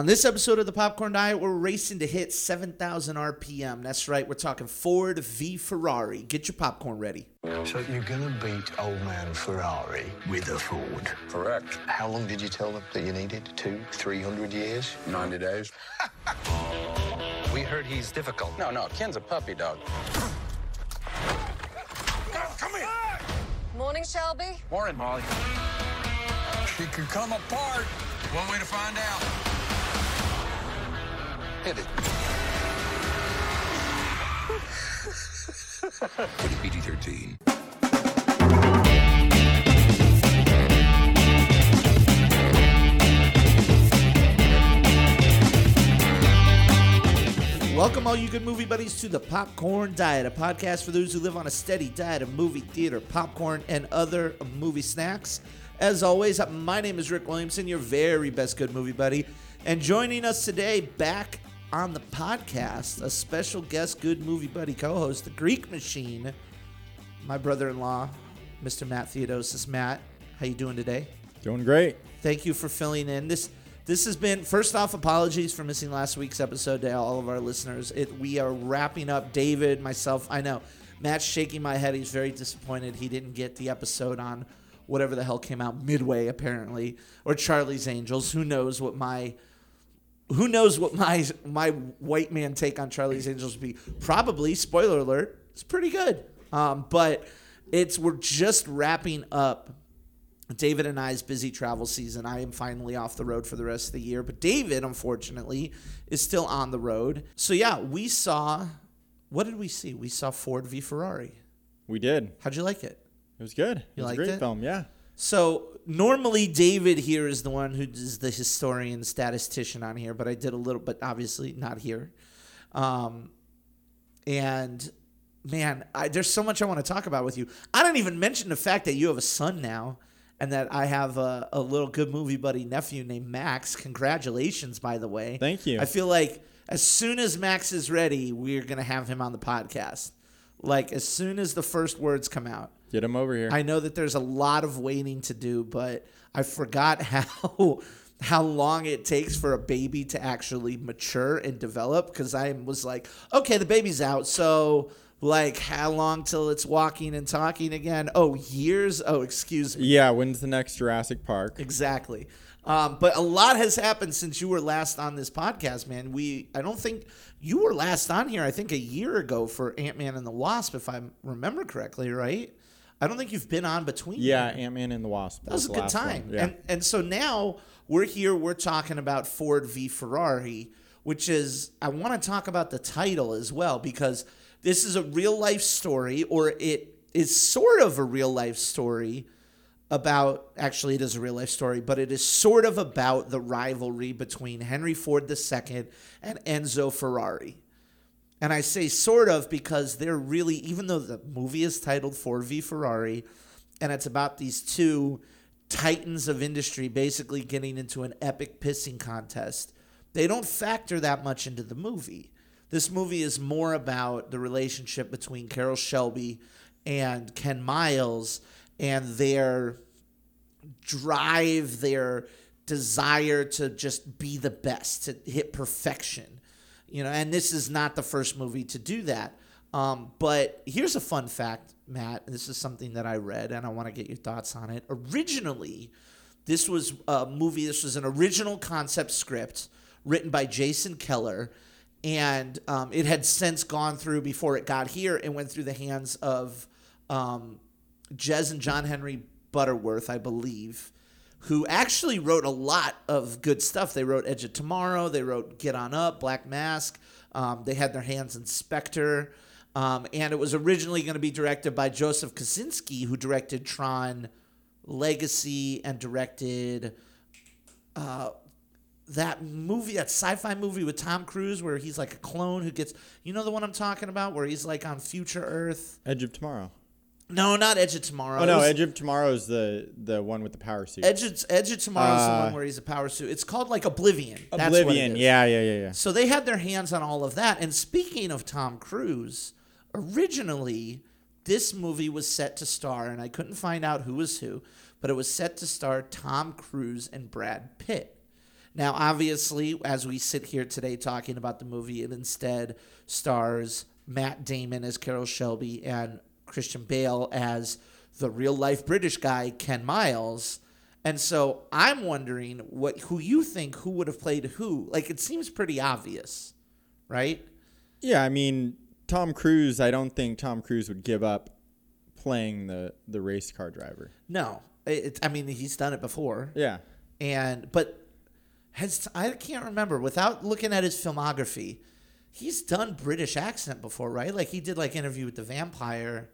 On this episode of the Popcorn Diet, we're racing to hit 7,000 RPM. That's right, we're talking Ford v Ferrari. Get your popcorn ready. So you're gonna beat old man Ferrari with a Ford? Correct. How long did you tell them that you needed? Two, three hundred years? 90 days. We heard he's difficult. No, no, Ken's a puppy dog. Come here! Morning, Shelby. Morning, Molly. She could come apart. One way to find out. Hit it. Rated PG 13. Welcome, all you good movie buddies, to the Popcorn Diet, a podcast for those who live on a steady diet of movie theater, popcorn, and other movie snacks. As always, my name is Rick Williamson, your very best good movie buddy. And joining us today, back on the podcast, a special guest good movie buddy co host, the Greek Machine, my brother in law, Mr. Matt Theodosis. Matt, how you doing today? Doing great. Thank you for filling in. This this has been first off apologies for missing last week's episode to all of our listeners. It we are wrapping up David, myself, I know. Matt's shaking my head. He's very disappointed he didn't get the episode on whatever the hell came out midway apparently or Charlie's Angels. Who knows what my who knows what my my white man take on Charlie's Angels would be? Probably, spoiler alert, it's pretty good. Um, but it's we're just wrapping up David and I's busy travel season. I am finally off the road for the rest of the year, but David, unfortunately, is still on the road. So yeah, we saw. What did we see? We saw Ford v Ferrari. We did. How'd you like it? It was good. You it was liked a great it? film. Yeah. So normally David here is the one who is the historian, statistician on here, but I did a little, but obviously not here. Um, and man, I, there's so much I want to talk about with you. I didn't even mention the fact that you have a son now, and that I have a, a little good movie buddy nephew named Max. Congratulations, by the way. Thank you. I feel like as soon as Max is ready, we're gonna have him on the podcast. Like as soon as the first words come out. Get him over here. I know that there's a lot of waiting to do, but I forgot how how long it takes for a baby to actually mature and develop because I was like, okay, the baby's out, so like how long till it's walking and talking again? Oh, years? Oh, excuse me. yeah. When's the next Jurassic Park? Exactly. Um, but a lot has happened since you were last on this podcast, man. We I don't think you were last on here. I think a year ago for Ant Man and the Wasp, if I remember correctly, right? I don't think you've been on between. Yeah, Ant Man and the Wasp. That was a good time. Yeah. And and so now we're here, we're talking about Ford v Ferrari, which is I want to talk about the title as well, because this is a real life story, or it is sort of a real life story about actually it is a real life story, but it is sort of about the rivalry between Henry Ford II and Enzo Ferrari. And I say sort of because they're really, even though the movie is titled Ford v Ferrari, and it's about these two titans of industry basically getting into an epic pissing contest, they don't factor that much into the movie. This movie is more about the relationship between Carroll Shelby and Ken Miles and their drive, their desire to just be the best, to hit perfection. You know, and this is not the first movie to do that. Um, but here's a fun fact, Matt. This is something that I read, and I want to get your thoughts on it. Originally, this was a movie. This was an original concept script written by Jason Keller, and um, it had since gone through before it got here and went through the hands of um, Jez and John Henry Butterworth, I believe, who actually wrote a lot of good stuff. They wrote Edge of Tomorrow, they wrote Get On Up, Black Mass. Um, they had their hands in Spectre. Um, and it was originally going to be directed by Joseph Kosinski, who directed Tron Legacy and directed uh, that movie, that sci-fi movie with Tom Cruise, where he's like a clone who gets, you know, the one I'm talking about, where he's like on future Earth. Edge of Tomorrow. No, not Edge of Tomorrow. Oh no, Edge of Tomorrow is the the one with the power suit. Edge of, Edge of Tomorrow is the Uh, one where he's a power suit. It's called like Oblivion. That's what it Oblivion. is. Yeah, yeah, yeah, yeah. So they had their hands on all of that. And speaking of Tom Cruise, originally this movie was set to star, and I couldn't find out who was who, but it was set to star Tom Cruise and Brad Pitt. Now, obviously, as we sit here today talking about the movie, it instead stars Matt Damon as Carroll Shelby and Christian Bale as the real life British guy, Ken Miles. And so I'm wondering what who you think who would have played who. Like it seems pretty obvious, right? Yeah, I mean, Tom Cruise. I don't think Tom Cruise would give up playing the the race car driver. No, it, I mean he's done it before. Yeah. And but has I can't remember without looking at his filmography. He's done British accent before, right? Like he did like Interview with the Vampire.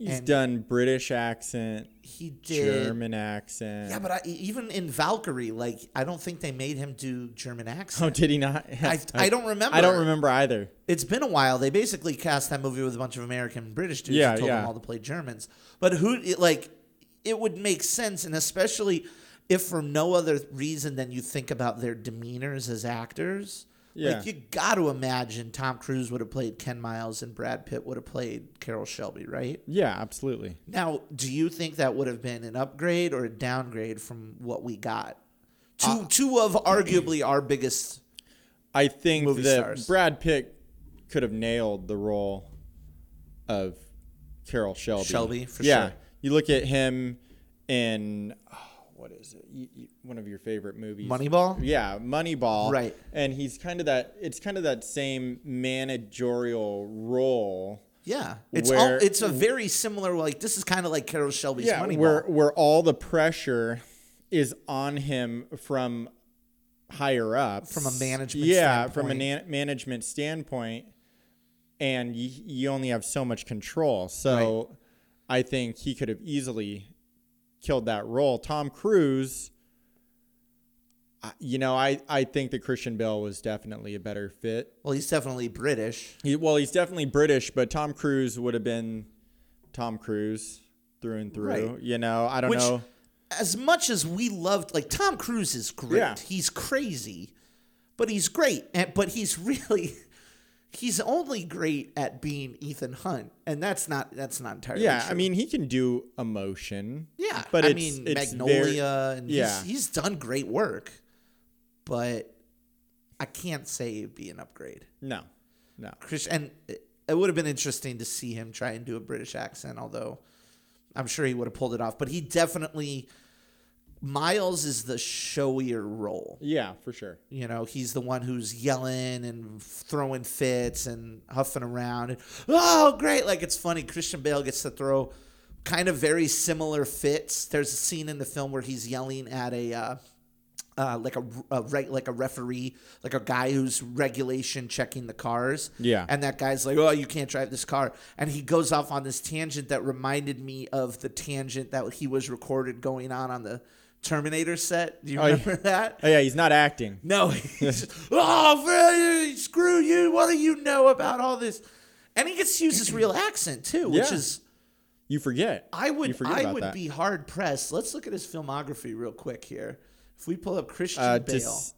He's And- done British accent, He did German accent. Yeah, but I, even in Valkyrie, like I don't think they made him do German oh, accent. oh, did he not? I, I don't remember. I don't remember either. It's been a while. They basically cast that movie with a bunch of American and British dudes Yeah, and told them all to play Germans. But who it, like it would make sense, and especially if for no other reason than you think about their demeanors as actors. Yeah. Like you got to imagine Tom Cruise would have played Ken Miles and Brad Pitt would have played Carroll Shelby, right? Yeah, absolutely. Now, do you think that would have been an upgrade or a downgrade from what we got? Two Uh, two of arguably our biggest I think that stars. Brad Pitt could have nailed the role of Carroll Shelby. Shelby, for yeah. sure. You look at him in oh, what is it? You, you, one of your favorite movies, Moneyball? Yeah, Moneyball. Right. And he's kind of that. It's kind of that same managerial role. Yeah, it's Where- all, it's a very similar. Like this is kind of like Carroll Shelby's yeah, Moneyball. where where all the pressure is on him from higher up, From a management Yeah, from a standpoint. na- management standpoint, and you, you only have so much control. So, I think he could have easily killed that role. Tom Cruise. You know, I, I think that Christian Bale was definitely a better fit. well, he's definitely British. He, well, he's definitely British, but Tom Cruise would have been Tom Cruise through and through. Right. You know, I don't Which, know. as much as we loved, like Tom Cruise is great. Yeah. He's crazy, but he's great. And but he's really, he's only great at being Ethan Hunt, and that's not that's not entirely. Yeah, true. I mean, he can do emotion. yeah, but I it's- mean it's Magnolia, very- and yeah. he's, he's done great work, but I can't say it'd be an upgrade. No, no. Chris, and it, it would have been interesting to see him try and do a British accent, although I'm sure he would have pulled it off. But he definitely Miles is the showier role. Yeah, for sure. You know, he's the one who's yelling and throwing fits and huffing around. And, oh, great! Like it's funny. Christian Bale gets to throw kind of very similar fits. There's a scene in the film where he's yelling at a. Uh, uh, like a, a reg, like a referee, like a guy who's regulation checking the cars. Yeah. And that guy's like, "Oh, you can't drive this car," and he goes off on this tangent that reminded me of the tangent that he was recorded going on on the Terminator set. Do you Oh, yeah. remember that? Oh yeah, he's not acting. No, he's just, oh, screw you! What do you know about all this? And he gets to use his real accent too, which Yeah. is You forget. I would forget I would that. be hard pressed. Let's look at his filmography real quick here. If we pull up Christian uh, to, Bale, s-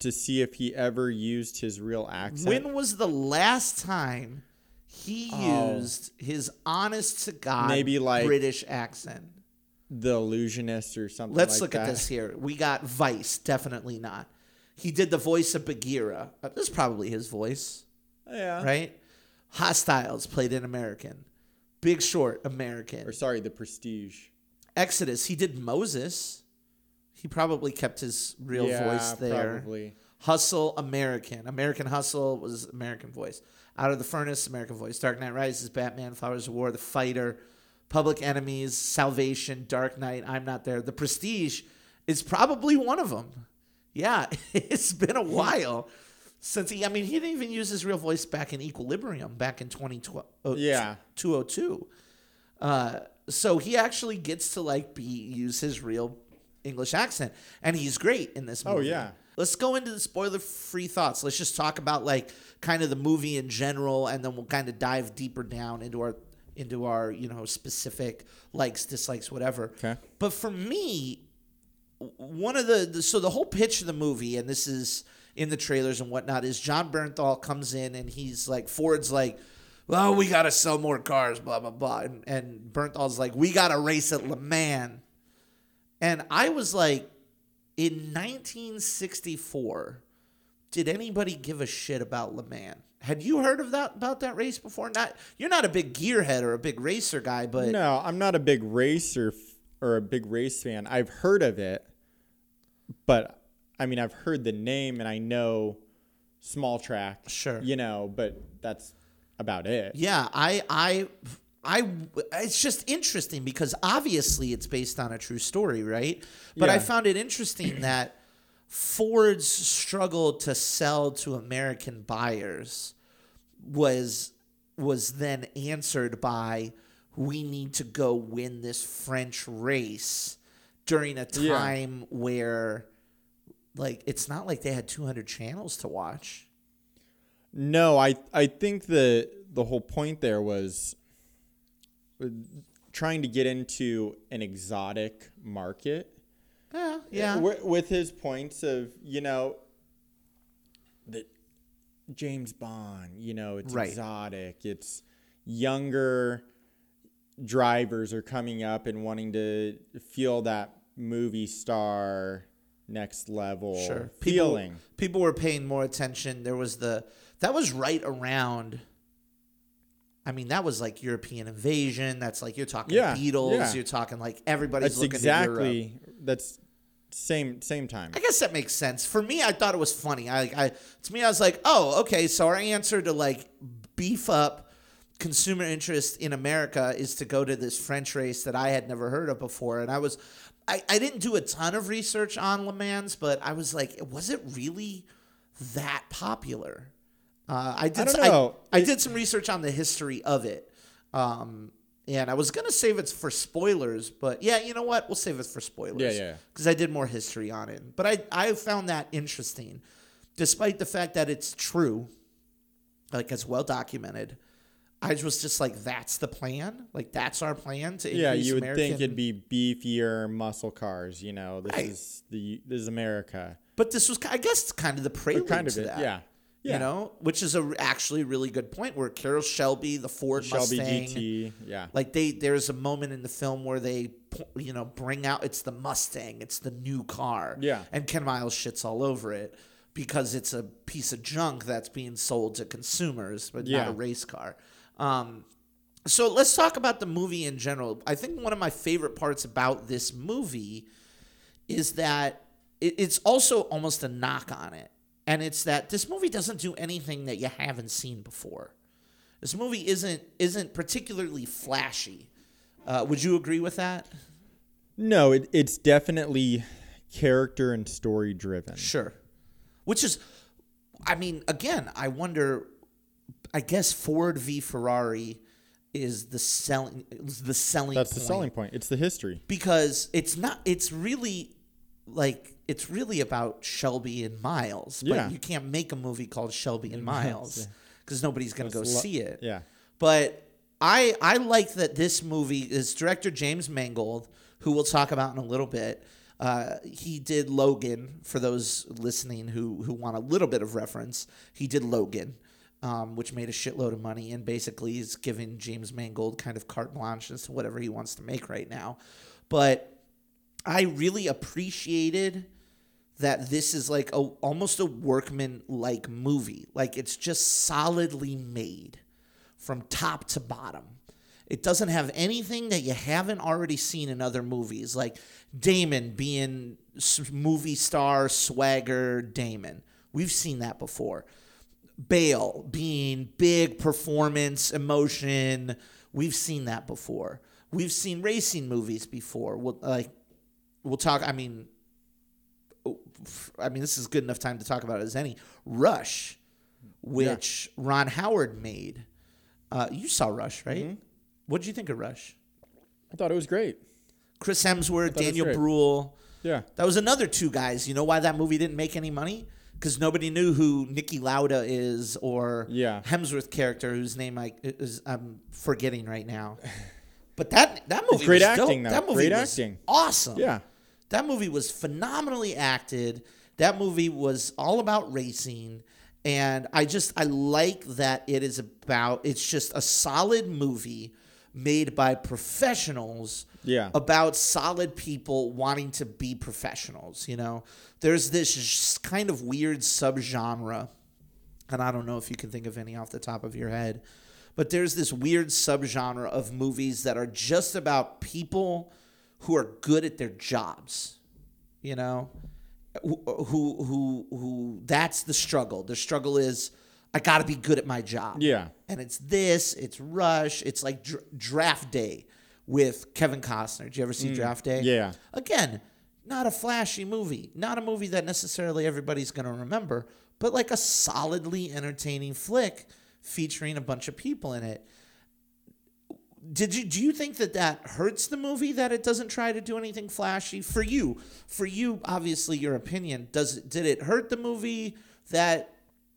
to see if he ever used his real accent. when was the last time he Oh. used his honest to god Maybe like- British accent? The illusionist or something. Let's like look that. at this here. We got Vice, definitely not. He did the voice of Bagheera. Uh, this is probably his voice. Yeah. right? Hostiles played in American. Big Short American. Or sorry, the Prestige. Exodus he did Moses. He probably kept his real yeah, voice there. Probably. Hustle American. American Hustle was American voice. Out of the Furnace American voice. Dark Knight Rises, Batman, Flowers of War, The Fighter, Public Enemies, Salvation, Dark Knight. I'm not there. The Prestige is probably one of them. Yeah, it's been a while since he. I mean, he didn't even use his real voice back in Equilibrium back in 2012. oh, Yeah. 202. Uh, so he actually gets to like be use his real English accent, and he's great in this movie. Oh, yeah. Let's go into the spoiler-free thoughts. Let's just talk about like kind of the movie in general, and then we'll kind of dive deeper down into our into our you know specific likes, dislikes, whatever. Okay. But for me, one of the, the so the whole pitch of the movie, and this is in the trailers and whatnot, is Jon Bernthal comes in and he's like Ford's like, well, we gotta sell more cars, blah blah blah, and, and Bernthal's like, we gotta race at Le Mans, and I was like, in 1964, did anybody give a shit about Le Mans? Had you heard of that about that race before? Not you're not a big gearhead or a big racer guy, but No, I'm not a big racer f- or a big race fan. I've heard of it, but I mean, I've heard the name and I know small track. Sure. You know, but that's about it. Yeah, I, I, I. It's just interesting because obviously it's based on a true story, right? But I found it interesting that Ford's struggle to sell to American buyers was was then answered by we need to go win this French race during a Yeah. time where like it's not like they had 200 channels to watch. No, I I think the the whole point there was uh, trying to get into an exotic market. Yeah, yeah. Wi- With his points of, you know, that James Bond, you know, it's Right. exotic. It's younger drivers are coming up and wanting to feel that movie star next level Sure. feeling. People, people were paying more attention. There was the that was right around. I mean, that was like European invasion. That's like you're talking Yeah, Beatles. yeah. You're talking like everybody's That's looking to Europe. exactly that's same same time. I guess that makes sense. For me, I thought it was funny. I, I to me, I was like, oh, okay. So our answer to like beef up consumer interest in America is to go to this French race that I had never heard of before. And I was, I, I didn't do a ton of research on Le Mans, but I was like, was it really that popular? Uh, I did. know. I, I did some research on the history of it. Um, and I was gonna save it for spoilers, but yeah, you know what? We'll save it for spoilers. Yeah, yeah. Because I did more history on it, but I I found that interesting, despite the fact that it's true, like it's well documented. I was just like, that's the plan. Like that's our plan to Yeah, you would American. think it'd be beefier muscle cars. You know, this Right. is the this is America. But this was, I guess, kind of the prelude kind of to it, that. yeah. Yeah. You know, which is a actually really good point. Where Carroll Shelby, the Ford Shelby Mustang, GT. Yeah. Like they, there's a moment in the film where they, you know, bring out it's the Mustang, it's the new car. Yeah. And Ken Miles shits all over it because it's a piece of junk that's being sold to consumers, but not a race car. Um, so let's talk about the movie in general. I think one of my favorite parts about this movie is that it's also almost a knock on it. And it's that this movie doesn't do anything that you haven't seen before. This movie isn't isn't particularly flashy. Uh, would you agree with that? No, it, it's definitely character and story driven. Sure. Which is, I mean, again, I wonder. I guess Ford v Ferrari is the selling the selling. That's the selling point. It's the history. because it's not. It's really like it's really about Shelby and Miles. But Yeah. you can't make a movie called Shelby and Miles because nobody's gonna go lo- see it. Yeah. But I I like that this movie is director James Mangold, who we'll talk about in a little bit. Uh, he did Logan. For those listening who who want a little bit of reference, he did Logan, um, which made a shitload of money and basically is giving James Mangold kind of carte blanche as to whatever he wants to make right now. But I really appreciated that this is like a almost a workman like movie. Like it's just solidly made from top to bottom. It doesn't have anything that you haven't already seen in other movies, like Damon being movie star swagger Damon. We've seen that before. Bale being big performance, emotion. We've seen that before. We've seen racing movies before. Like we'll talk. I mean, I mean, this is good enough time to talk about it as any. Rush, which Ron Howard made. Uh, you saw Rush, right? Mm-hmm. What did you think of Rush? I thought it was great. Chris Hemsworth, Daniel. Brühl. Yeah. That was another two guys. You know why that movie didn't make any money? Because nobody knew who Niki Lauda is or Yeah. Hemsworth character whose name I is I'm forgetting right now. But that that movie great was dope. acting, though. That movie Great was acting. awesome. Yeah. That movie was phenomenally acted. That movie was all about racing. And I just, I like that it is about, it's just a solid movie made by professionals Yeah. about solid people wanting to be professionals. You know, there's this kind of weird subgenre, and I don't know if you can think of any off the top of your head, but there's this weird subgenre of movies that are just about people who are good at their jobs. You know, who who who, who that's the struggle. The struggle is I got to be good at my job. Yeah. And it's this, it's Rush, it's like dr- Draft Day with Kevin Costner. Did you ever see Draft Day? Mm, yeah. Again, not a flashy movie, not a movie that necessarily everybody's going to remember, but like a solidly entertaining flick featuring a bunch of people in it. Did you do you think that that hurts the movie that it doesn't try to do anything flashy for you? For you, obviously, your opinion does did it hurt the movie that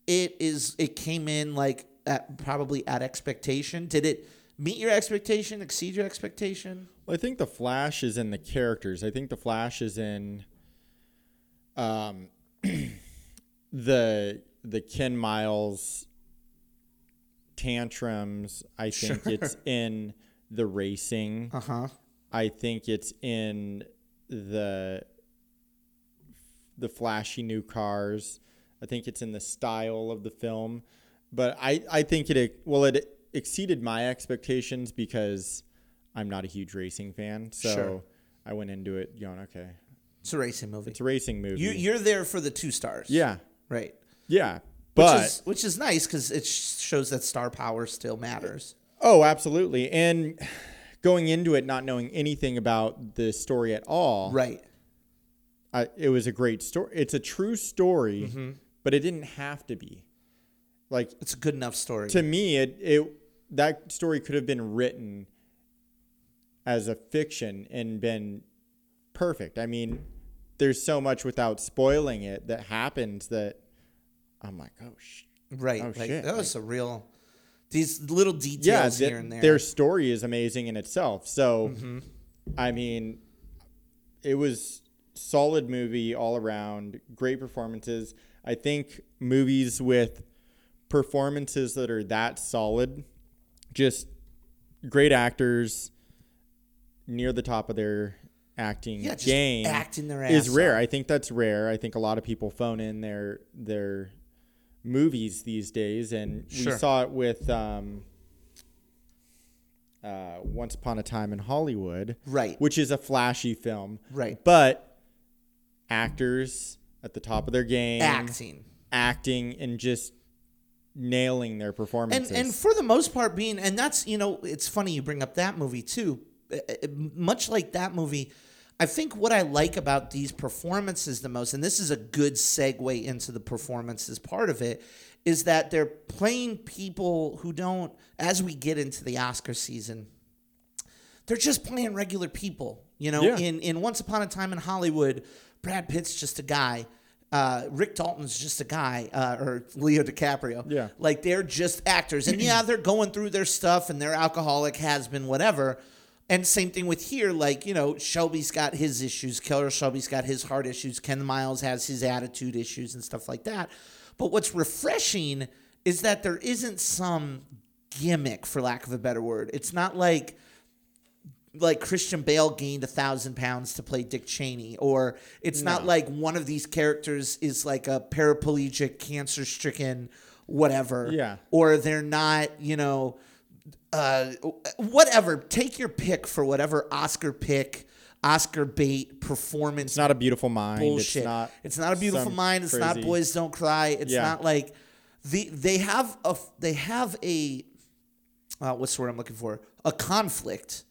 it is it came in like at probably at expectation? Did it meet your expectation, exceed your expectation? Well, I think the Flash is in the characters. I think the Flash is in um, the the Ken Miles tantrums. I think it's in the racing. Uh huh. I think it's in the the flashy new cars. I think it's in the style of the film, but I I think it well it exceeded my expectations because I'm not a huge racing fan. So Sure. I went into it going, okay, It's a racing movie. it's a racing movie. You you're there for the two stars. yeah, Right. yeah, Which is which is nice because it shows that star power still matters. Oh, absolutely. And going into it not knowing anything about the story at all, Right. I, it was a great story. It's a true story, Mm-hmm. but it didn't have to be. Like It's a good enough story. to me, it it that story could have been written as a fiction and been perfect. I mean, there's so much without spoiling it that happens that I'm like, oh sh- right. Oh, like, shit. That was a real. These little yeah, details th- here and there. their story is amazing in itself. So, Mm-hmm. I mean, it was solid movie all around. Great performances. I think movies with performances that are that solid, just great actors near the top of their acting Yeah, game acting their ass is rare. off. I think that's rare. I think a lot of people phone in their their movies these days, and we saw it with um, uh, Once Upon a Time in Hollywood, Right. Which is a flashy film, Right. But actors at the top of their game, acting. acting, and just nailing their and performances. and for the most part being and that's you know it's funny you bring up that movie too Uh, uh, much like that movie i think what i like about these performances the most and this is a good segue into the performances part of it is that they're playing people who don't as we get into the oscar season they're just playing regular people. You know, Yeah. in in Once Upon a Time in Hollywood, Brad Pitt's just a guy. Uh, Rick Dalton's just a guy, uh, or Leo DiCaprio. Yeah. like they're just actors, and yeah, they're going through their stuff, and they're alcoholic, has been, whatever. And same thing with here, like you know, Shelby's got his issues, Keller Shelby's got his heart issues, Ken Miles has his attitude issues and stuff like that. But what's refreshing is that there isn't some gimmick, for lack of a better word. It's not like like Christian Bale gained a thousand pounds to play Dick Cheney, or it's not like one of these characters is like a paraplegic, cancer stricken, whatever. Yeah. Or they're not, you know, uh, whatever. Take your pick for whatever Oscar pick, Oscar bait performance it's not a beautiful mind. bullshit. It's not. a beautiful mind. It's not boys don't cry. It's Yeah. not like the they have a they have a uh, what's the word I'm looking for? A conflict.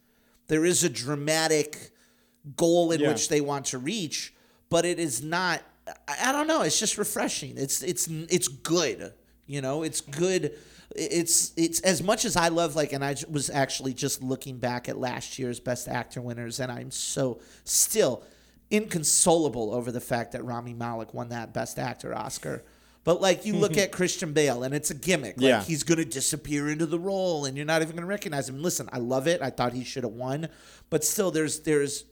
There is a dramatic goal in Yeah. which they want to reach, but it is not. I, I don't know. It's just refreshing. It's it's it's good. You know, it's good. It's it's as much as I love like, and I was actually just looking back at last year's Best Actor winners, and I'm so still inconsolable over the fact that Rami Malek won that Best Actor Oscar. But like you look at Christian Bale, and it's a gimmick. Like Yeah. he's gonna disappear into the role, and you're not even gonna recognize him. Listen, I love it. I thought he should have won, but still, there's there's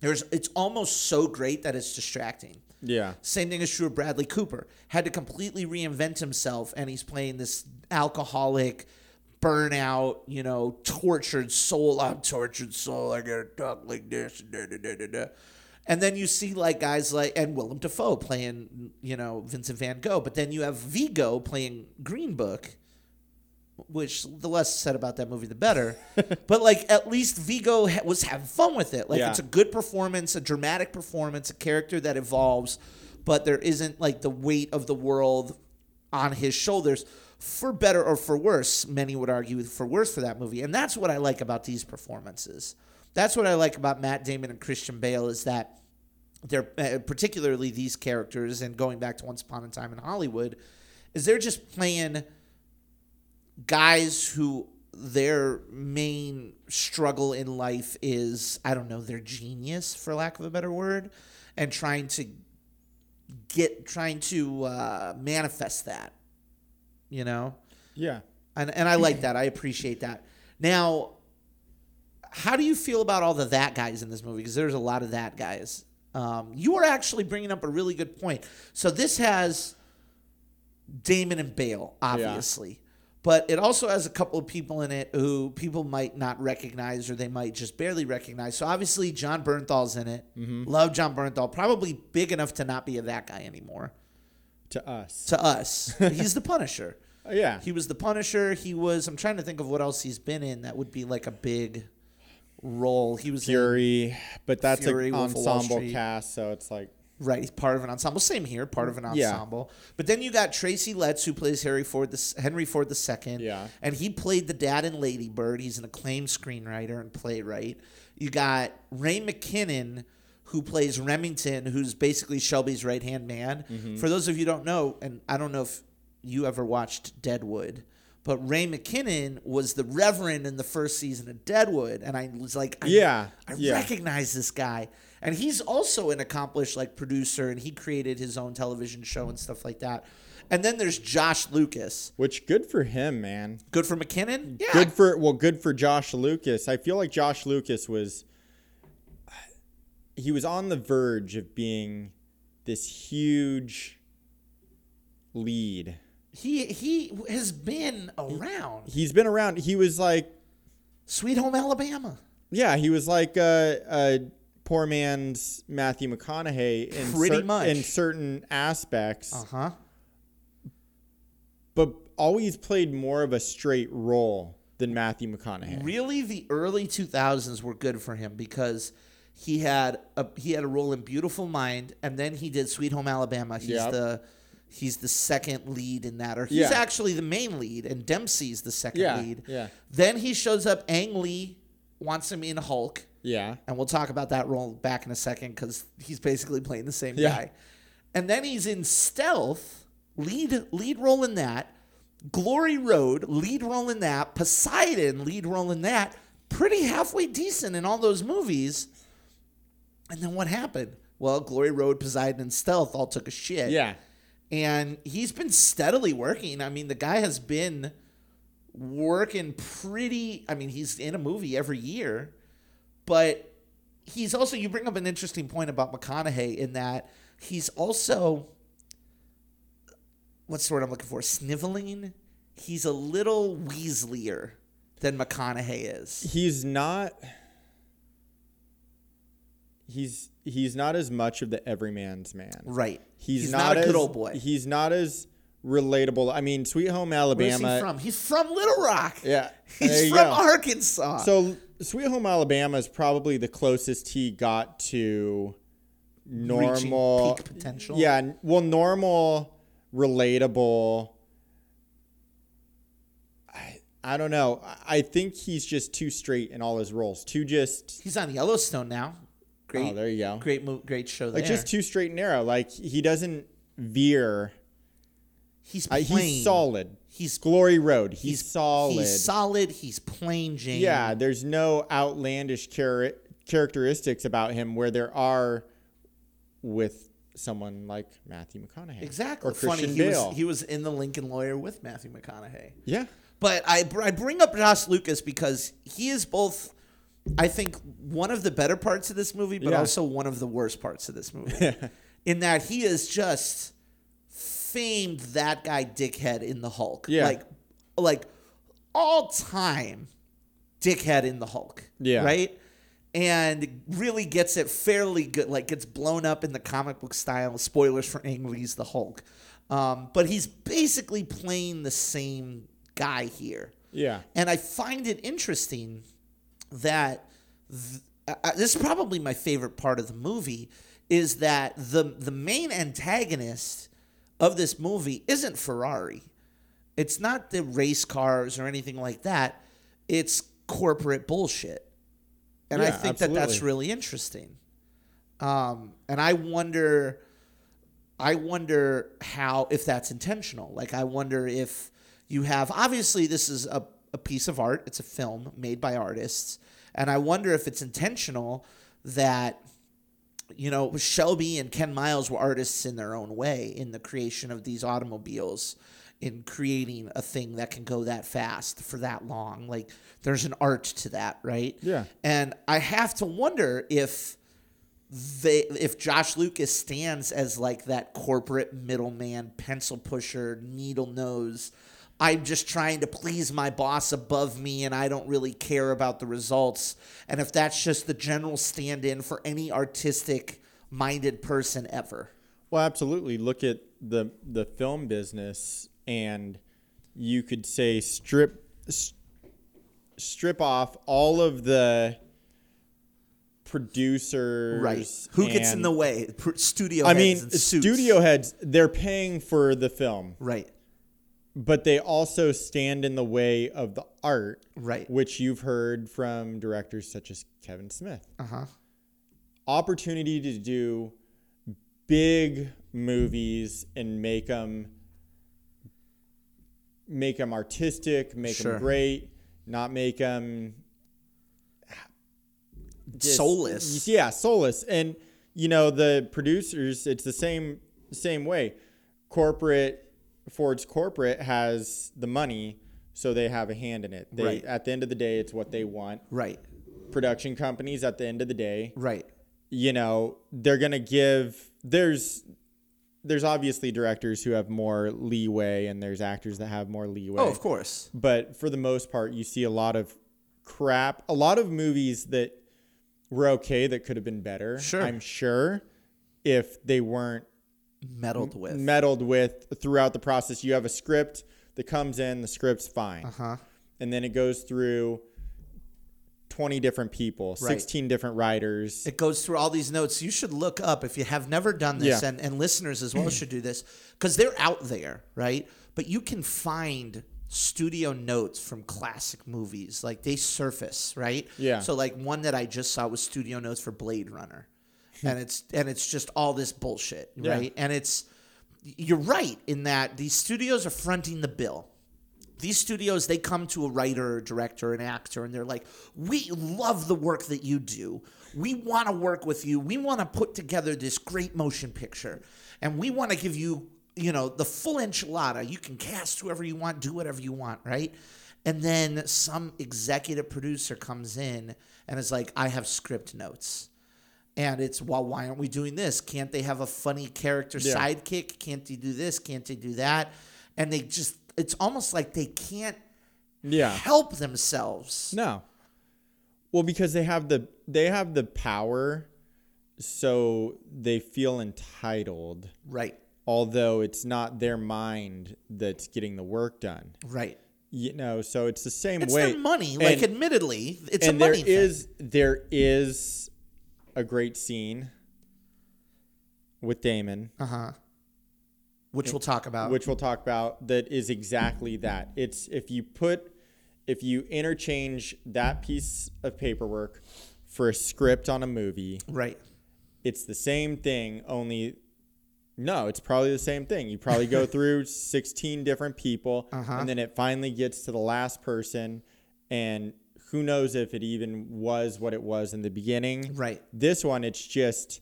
there's it's almost so great that it's distracting. Yeah. Same thing is true of Bradley Cooper. Had to completely reinvent himself, and he's playing this alcoholic, burnout, you know, tortured soul. I'm tortured soul. I gotta talk like this. Da, da, da. And then you see like guys like and Willem Dafoe playing, you know, Vincent Van Gogh. But then you have Viggo playing Green Book, which the less said about that movie, the better. but like at least Viggo ha- was having fun with it. Like Yeah. it's a good performance, a dramatic performance, a character that evolves, but there isn't like the weight of the world on his shoulders. For better or for worse, many would argue for worse for that movie, and that's what I like about these performances. That's what I like about Matt Damon and Christian Bale is that they're uh, particularly these characters, and going back to Once Upon a Time in Hollywood, is they're just playing guys who their main struggle in life is I don't know their genius for lack of a better word, and trying to get trying to uh, manifest that, you know Yeah. and and I like that. I appreciate that. Now, how do you feel about all the that guys in this movie? Because there's a lot of that guys. Um, you are actually bringing up a really good point. So this has Damon and Bale, obviously, but it also has a couple of people in it who people might not recognize or they might just barely recognize. So obviously, Jon Bernthal's in it. Mm-hmm. Love Jon Bernthal. Probably big enough to not be a that guy anymore. To us. To us, he's the Punisher. Oh, yeah. He was the Punisher. He was. I'm trying to think of what else he's been in that would be like a big role. He was in- Fury, but that's Fury, an Wolf of Wall ensemble cast, so it's like right. He's part of an ensemble. Same here, part of an Yeah. ensemble. But then you got Tracy Letts, who plays Harry Ford, the Henry Ford II. Yeah. and he played the dad in Lady Bird. He's an acclaimed screenwriter and playwright. You got Ray McKinnon. Who plays Remington, who's basically Shelby's right hand man. Mm-hmm. For those of you who don't know, and I don't know if you ever watched Deadwood, but Ray McKinnon was the Reverend in the first season of Deadwood, and I was like, I, Yeah, I yeah. recognize this guy, and he's also an accomplished like producer, and he created his own television show and stuff like that. And then there's Josh Lucas, which good for him, man. good for McKinnon. Yeah, Good for well, good for Josh Lucas. I feel like Josh Lucas was he was on the verge of being this huge lead. he he has been around. He's been around. He was like Sweet Home Alabama. Yeah, he was like uh, a poor man's Matthew McConaughey in Pretty much. in certain aspects, Uh huh. but always played more of a straight role than Matthew McConaughey. Really, the early 2000s were good for him because he had a he had a role in Beautiful Mind, and then he did Sweet Home Alabama. He's Yep. the he's the second lead in that, or he's Yeah. actually the main lead, and Dempsey's the second Yeah, lead. yeah. Then he shows up. Ang Lee wants him in Hulk, Yeah, and we'll talk about that role back in a second because he's basically playing the same Yeah. guy. And then he's in Stealth, lead lead role in that. Glory Road, lead role in that. Poseidon, lead role in that. Pretty halfway decent in all those movies. And then what happened? Well, Glory Road, Poseidon, and Stealth all took a shit. yeah. And he's been steadily working. I mean, the guy has been working pretty. I mean, he's in a movie every year, but he's also. You bring up an interesting point about McConaughey in that he's also. What's the word I'm looking for? Sniveling. He's a little Weasleyer than McConaughey is. He's not. He's he's not as much of the everyman's man. Right. He's, not, a good as, old boy. He's not as relatable. I mean, Sweet Home Where's Alabama. he from? He's from Little Rock. Yeah, He's from go. Arkansas. So Sweet Home Alabama is probably the closest he got to normal peak potential? Yeah, well, normal, relatable. I I don't know. I- think he's just too straight in all his roles. Too just He's on Yellowstone now. Great. Oh, there you go. Great mo- great show there. like just too straight and narrow. Like he doesn't veer. he's plain. he's solid. He's Glory Road. He's, solid. He's solid. He's plain Jane. Yeah, there's no outlandish char- characteristics about him where there are with someone like Matthew McConaughey. exactly. Or Funny. Christian He Bale. was he was in the Lincoln Lawyer with Matthew McConaughey. yeah. But I I bring up Josh Lucas because he is both. I think one of the better parts of this movie, but Yeah. also one of the worst parts of this movie. in that he is just famed that guy dickhead in the Hulk. Yeah. Like like all time dickhead in the Hulk. Yeah. Right? And really gets it fairly good, like gets blown up in the comic book style. Spoilers for Ang Lee's The Hulk. Um, but he's basically playing the same guy here. Yeah. And I find it interesting that th- uh, this is probably my favorite part of the movie is that the the main antagonist of this movie isn't Ferrari. It's not the race cars or anything like that. It's corporate bullshit. And I Yeah, think that that's really interesting. Um, and I wonder I wonder how if that's intentional. Like I wonder if you have obviously this is a, a piece of art. It's a film made by artists. And I wonder if it's intentional that you know, Shelby and Ken Miles were artists in their own way in the creation of these automobiles, in creating a thing that can go that fast for that long. Like there's an art to that, right? Yeah. And I have to wonder if they if Josh Lucas stands as like that corporate middleman, pencil pusher, needle nose. I'm just trying to please my boss above me and I don't really care about the results. And if that's just the general stand in for any artistic minded person ever. Well, absolutely. Look at the the film business, and you could say strip strip off all of the producers. right Who gets in the way? Studio I mean, studio heads. They're paying for the film, Right. But they also stand in the way of the art, Right. Which you've heard from directors such as Kevin Smith. Uh huh. opportunity to do big movies and make them make them artistic, make Sure. them great, not make them Soulless. Yeah, soulless. And you know, the producers, it's the same same way. Corporate Ford's corporate has the money, so they have a hand in it. They Right. at the end of the day, it's what they want. Right. Production companies at the end of the day, Right. you know they're gonna give there's there's obviously directors who have more leeway and there's actors that have more leeway Oh, of course. but for the most part you see a lot of crap a lot of movies that were okay that could have been better Sure. i'm sure if they weren't Meddled with. meddled with throughout the process you have a script that comes in the script's fine uh-huh. and then it goes through 20 different people Right. 16 different writers It goes through all these notes. You should look up if you have never done this, Yeah. and, and listeners as well should do this because they're out there, right? But you can find studio notes from classic movies. Like they surface, right? Yeah. So like one that I just saw was studio notes for Blade Runner. Hmm. and it's and it's just all this bullshit, Yeah. right? And it's you're right in that these studios are fronting the bill. These studios they come to a writer or director an actor and they're like we love the work that you do. We want to work with you. We want to put together this great motion picture. And we want to give you you know the full enchilada. You can cast whoever you want do whatever you want right? And then some executive producer comes in and is like i have script notes and it's well why aren't we doing this can't they have a funny character Yeah. sidekick can't they do this can't they do that and they just it's almost like they can't yeah help themselves No. Well, because they have the they have the power, so they feel entitled. right Although it's not their mind that's getting the work done. right You know, so it's the same it's way. their money like admittedly it's and a there money is there is a great scene with Damon, uh-huh which we'll talk about which we'll talk about, that is exactly that. It's if you put if you interchange that piece of paperwork for a script on a movie, right it's the same thing, only no, it's probably the same thing. You probably go through 16 different people Uh-huh. and then it finally gets to the last person and who knows if it even was what it was in the beginning. Right. This one it's just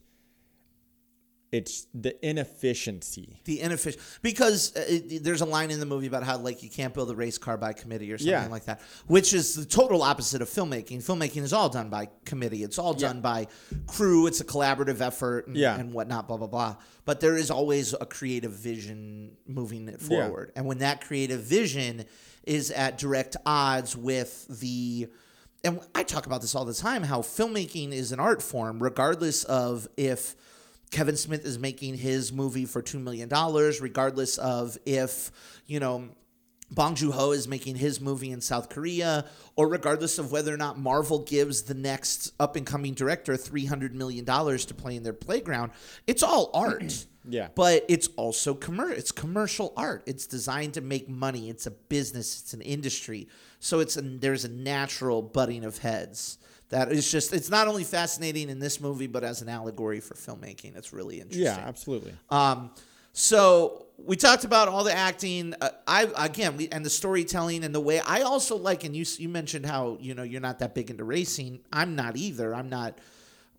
It's the inefficiency. the inefficient because uh, it, there's a line in the movie about how like you can't build a race car by committee or something Yeah. like that, which is the total opposite of filmmaking. Filmmaking is all done by committee. It's all done by crew. It's a collaborative effort and, Yeah. and whatnot. Blah blah blah. But there is always a creative vision moving it Yeah. forward, and when that creative vision is at direct odds with the and I talk about this all the time how filmmaking is an art form, regardless of if Kevin Smith is making his movie for $2 million, regardless of if, you know, Bong Joon Ho is making his movie in South Korea, or regardless of whether or not Marvel gives the next up and coming director $300 million to play in their playground. It's all art. Yeah. But it's also commercial. It's commercial art. It's designed to make money. It's a business. It's an industry. So it's a, there's a natural butting of heads. That is just. It's not only fascinating in this movie, but as an allegory for filmmaking, it's really interesting. Yeah, absolutely. Um, so we talked about all the acting. Uh, I again, we, and the storytelling and the way. I also like, and you you mentioned how you know you're not that big into racing. I'm not either. I'm not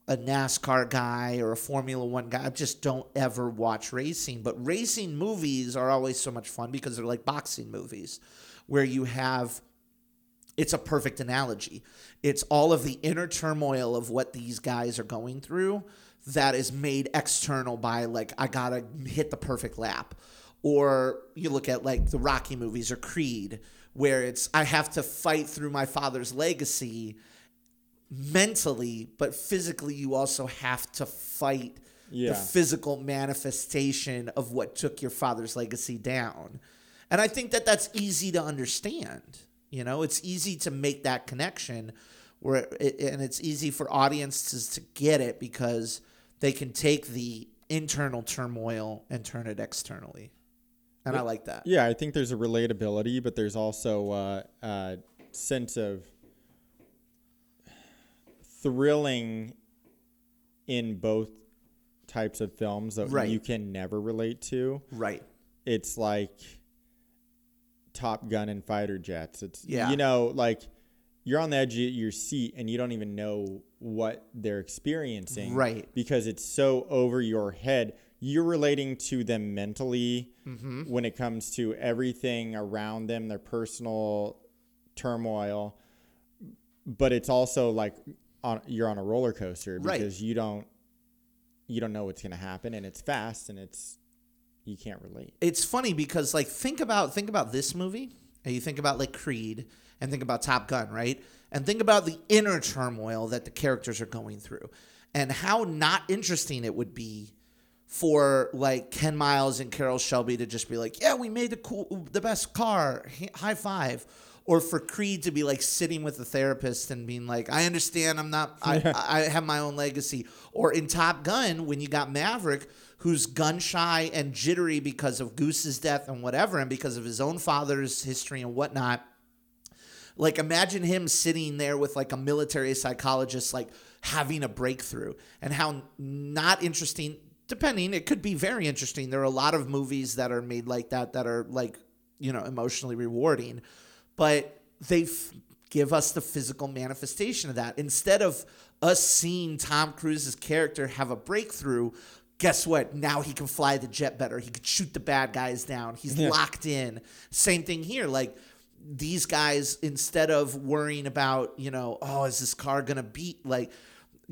a NASCAR guy or a Formula One guy. I just don't ever watch racing. But racing movies are always so much fun because they're like boxing movies, where you have it's a perfect analogy. It's all of the inner turmoil of what these guys are going through that is made external by like I gotta hit the perfect lap. Or you look at like the Rocky movies or Creed, where it's I have to fight through my father's legacy mentally, but physically you also have to fight Yeah. the physical manifestation of what took your father's legacy down. And I think that that's easy to understand. You know, it's easy to make that connection where it, and it's easy for audiences to get it because they can take the internal turmoil and turn it externally. And I like that. Yeah, I think there's a relatability, but there's also uh, a sense of thrilling in both types of films that Right. you can never relate to. Right. It's like Top Gun and fighter jets. It's Yeah. you know like you're on the edge of your seat and you don't even know what they're experiencing. Right. Because it's so over your head. You're relating to them mentally Mm-hmm. when it comes to everything around them, their personal turmoil. But it's also like on, you're on a roller coaster Right. because you don't you don't know what's going to happen and it's fast and it's you can't relate. it's funny because like think about think about this movie and you think about like creed and think about top gun right and think about the inner turmoil that the characters are going through and how not interesting it would be for like ken miles and carroll shelby to just be like yeah we made the cool the best car high five or for creed to be like sitting with a therapist and being like i understand i'm not i, I have my own legacy or in top gun when you got maverick who's gun shy and jittery because of Goose's death and whatever, and because of his own father's history and whatnot. Like, imagine him sitting there with like a military psychologist, like having a breakthrough, and how not interesting, depending, it could be very interesting. There are a lot of movies that are made like that that are like, you know, emotionally rewarding, but they f- give us the physical manifestation of that. Instead of us seeing Tom Cruise's character have a breakthrough, guess what? Now he can fly the jet better. He could shoot the bad guys down. He's locked in. Same thing here. Like these guys, instead of worrying about, you know, oh, is this car gonna beat? Like,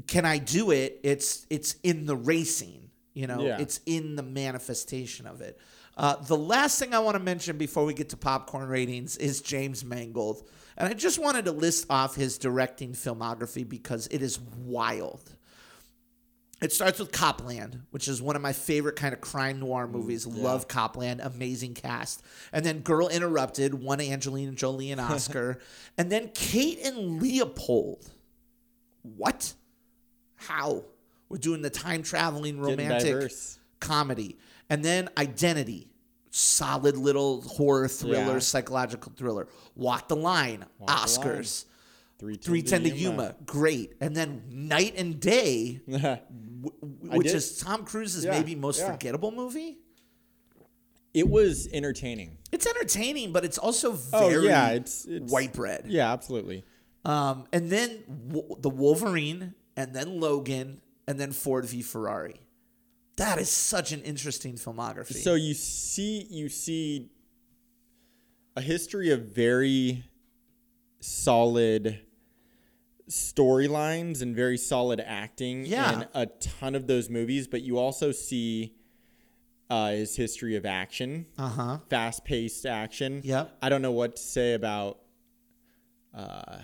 can I do it? It's it's in the racing. You know, Yeah. it's in the manifestation of it. Uh, the last thing I want to mention before we get to popcorn ratings is James Mangold. And I just wanted to list off his directing filmography because it is wild. It starts with Cop Land, which is one of my favorite kind of crime noir movies. Love Cop Land, amazing cast. And then Girl Interrupted, won Angelina Jolie and Oscar. and then Kate and Leopold. What? How? We're doing the time traveling romantic diverse. Comedy. And then Identity, solid little horror thriller, Yeah. psychological thriller. Walk the Line, Walk the Line. Oscars. 310 310 to Yuma, great. And then Knight and Day, Yuma. w- which did- is Tom Cruise's Yeah, maybe most yeah. forgettable movie. it was entertaining. It's entertaining, but it's also Oh, very yeah, it's- it's- white bread. Yeah, absolutely. Um, and then w- the Wolverine, and then Logan, and then Ford v Ferrari. That is such an interesting filmography. So you see you see a history of very solid storylines and very solid acting Yeah. in a ton of those movies, but you also see uh, his history of action, uh huh. fast paced action. Yep. I don't know what to say about uh,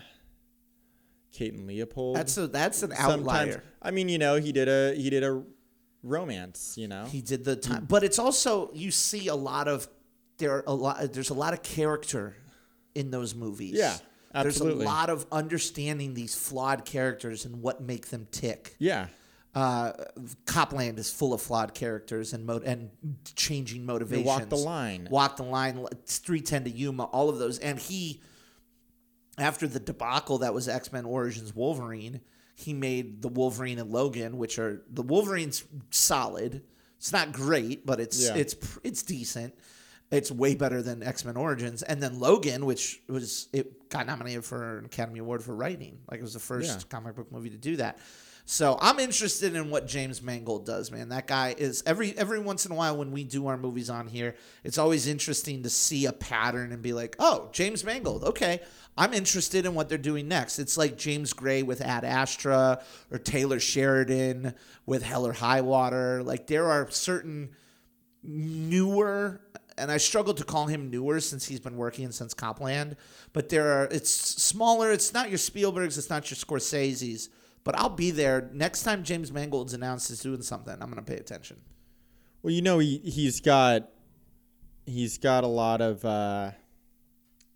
Kate and Leopold. That's a that's an Sometimes, outlier. I mean, you know, he did a he did a romance. You know, He did the time, but it's also you see a lot of there are a lot. There's a lot of character in those movies. Yeah, absolutely. There's a lot of understanding these flawed characters and what make them tick. yeah. Uh, Cop Land is full of flawed characters and mo- and changing motivations. You walk the Line. Walk the line. Three ten to Yuma. All of those, and he after the debacle that was X Men Origins Wolverine, he made the Wolverine and Logan, which are the Wolverine's solid. It's not great, but it's Yeah. it's it's decent. It's way better than X Men Origins, and then Logan, which was it got nominated for an Academy Award for writing. Like it was the first Yeah. comic book movie to do that. So I'm interested in what James Mangold does, man. That guy is every every once in a while when we do our movies on here, it's always interesting to see a pattern and be like, oh, James Mangold, okay. I'm interested in what they're doing next. It's like James Gray with Ad Astra or Taylor Sheridan with Hell or High Water. Like there are certain newer and I struggle to call him newer since he's been working since Cop Land, but there are it's smaller, it's not your Spielbergs, it's not your Scorsese's, but I'll be there next time James Mangold's announced he's doing something. I'm to pay attention. Well, you know, he he's got he's got a lot of uh,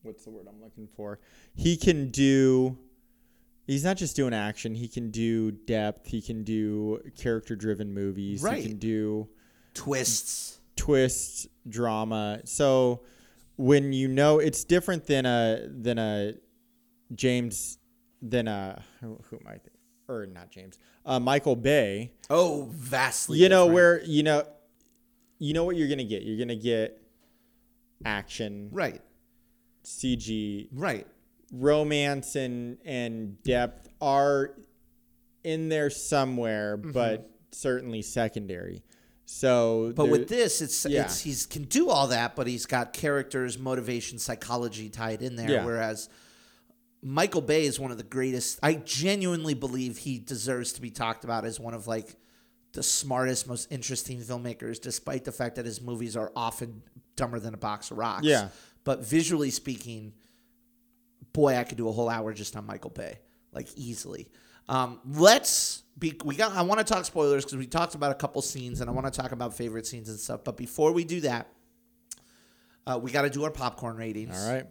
what's the word I'm looking for? He can do. He's not just doing action. He can do depth. He can do character-driven movies. Right. He can do Twists. twists, drama. So when you know, it's different than a than a James than a who, who am I? Think, or not James? Uh, Michael Bay. Oh, vastly. you know different. where you know you know what you're gonna get you're gonna get action Right. Cg Right. romance and and depth are in there somewhere but certainly secondary so Mm-hmm. But with this, it's Yeah. it's he's can do all that, but he's got characters, motivation, psychology tied in there. Yeah. Whereas Michael Bay is one of the greatest. I genuinely believe he deserves to be talked about as one of like the smartest, most interesting filmmakers, despite the fact that his movies are often dumber than a box of rocks. Yeah. But visually speaking, boy, I could do a whole hour just on Michael Bay, like easily. Um, let's be. We got. I want to talk spoilers because we talked about a couple scenes, and I want to talk about favorite scenes and stuff. But before we do that, uh, we got to do our popcorn ratings. all right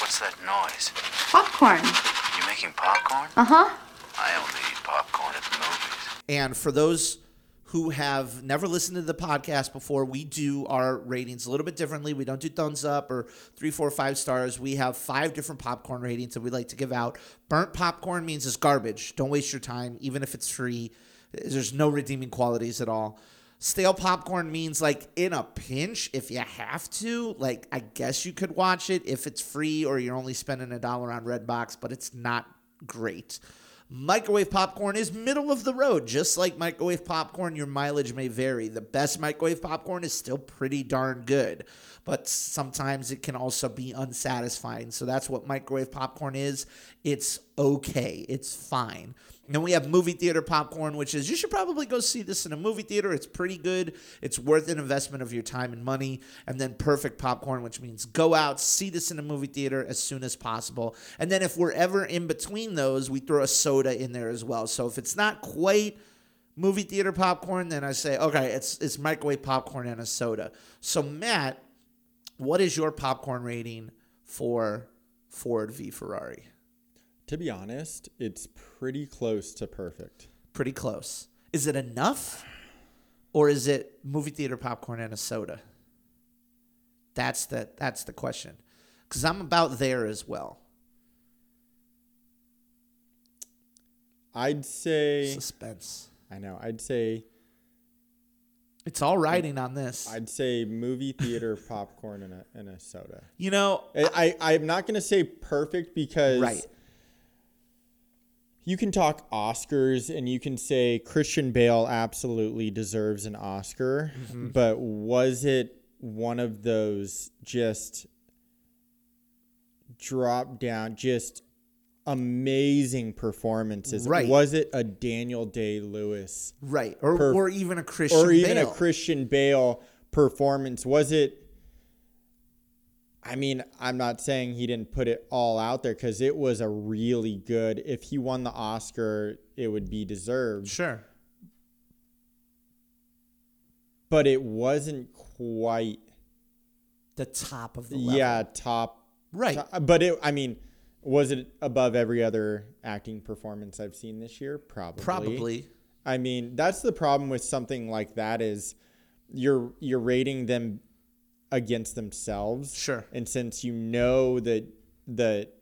What's that noise? Popcorn. You making popcorn? Uh huh. I only eat popcorn at the movies. And for those who have never listened to the podcast before, we do our ratings a little bit differently. We don't do thumbs up or three, four, five stars. We have five different popcorn ratings that we like to give out. Burnt popcorn means it's garbage. Don't waste your time, even if it's free. There's no redeeming qualities at all. Stale popcorn means like in a pinch, if you have to, like I guess you could watch it if it's free or you're only spending a dollar on Redbox, but it's not great. Microwave popcorn is middle of the road. Just like microwave popcorn, your mileage may vary. The best microwave popcorn is still pretty darn good, but sometimes it can also be unsatisfying. So that's what microwave popcorn is. It's okay, it's fine. And we have movie theater popcorn, which is you should probably go see this in a movie theater. It's pretty good. It's worth an investment of your time and money. And then perfect popcorn, which means go out, see this in a movie theater as soon as possible. And then if we're ever in between those, we throw a soda in there as well. So if it's not quite movie theater popcorn, then I say, okay, it's it's microwave popcorn and a soda. So Matt, what is your popcorn rating for Ford v Ferrari? To be honest it's pretty close to perfect pretty close. Is it enough? Or is it movie theater popcorn and a soda? That's the that's the question. Cuz I'm about there as well. i'd say Suspense. i know i'd say It's all riding on this. i'd say movie theater popcorn and a, and a soda You know, I, I I'm not gonna say perfect because right. You can talk Oscars and you can say Christian Bale absolutely deserves an Oscar, mm-hmm. but was it one of those just drop down, just amazing performances? Right. Was it a Daniel Day Lewis Right. Or, Per- or even a Christian or even Bale. a Christian Bale performance? Was it? I mean, I'm not saying he didn't put it all out there because it was a really good. If he won the Oscar, it would be deserved. Sure. But it wasn't quite, The top of the level. yeah, top. Right. top- but it, I mean, was it above every other acting performance I've seen this year? Probably. Probably. I mean, that's the problem with something like that is you're you're rating them against themselves. Sure. And since you know that that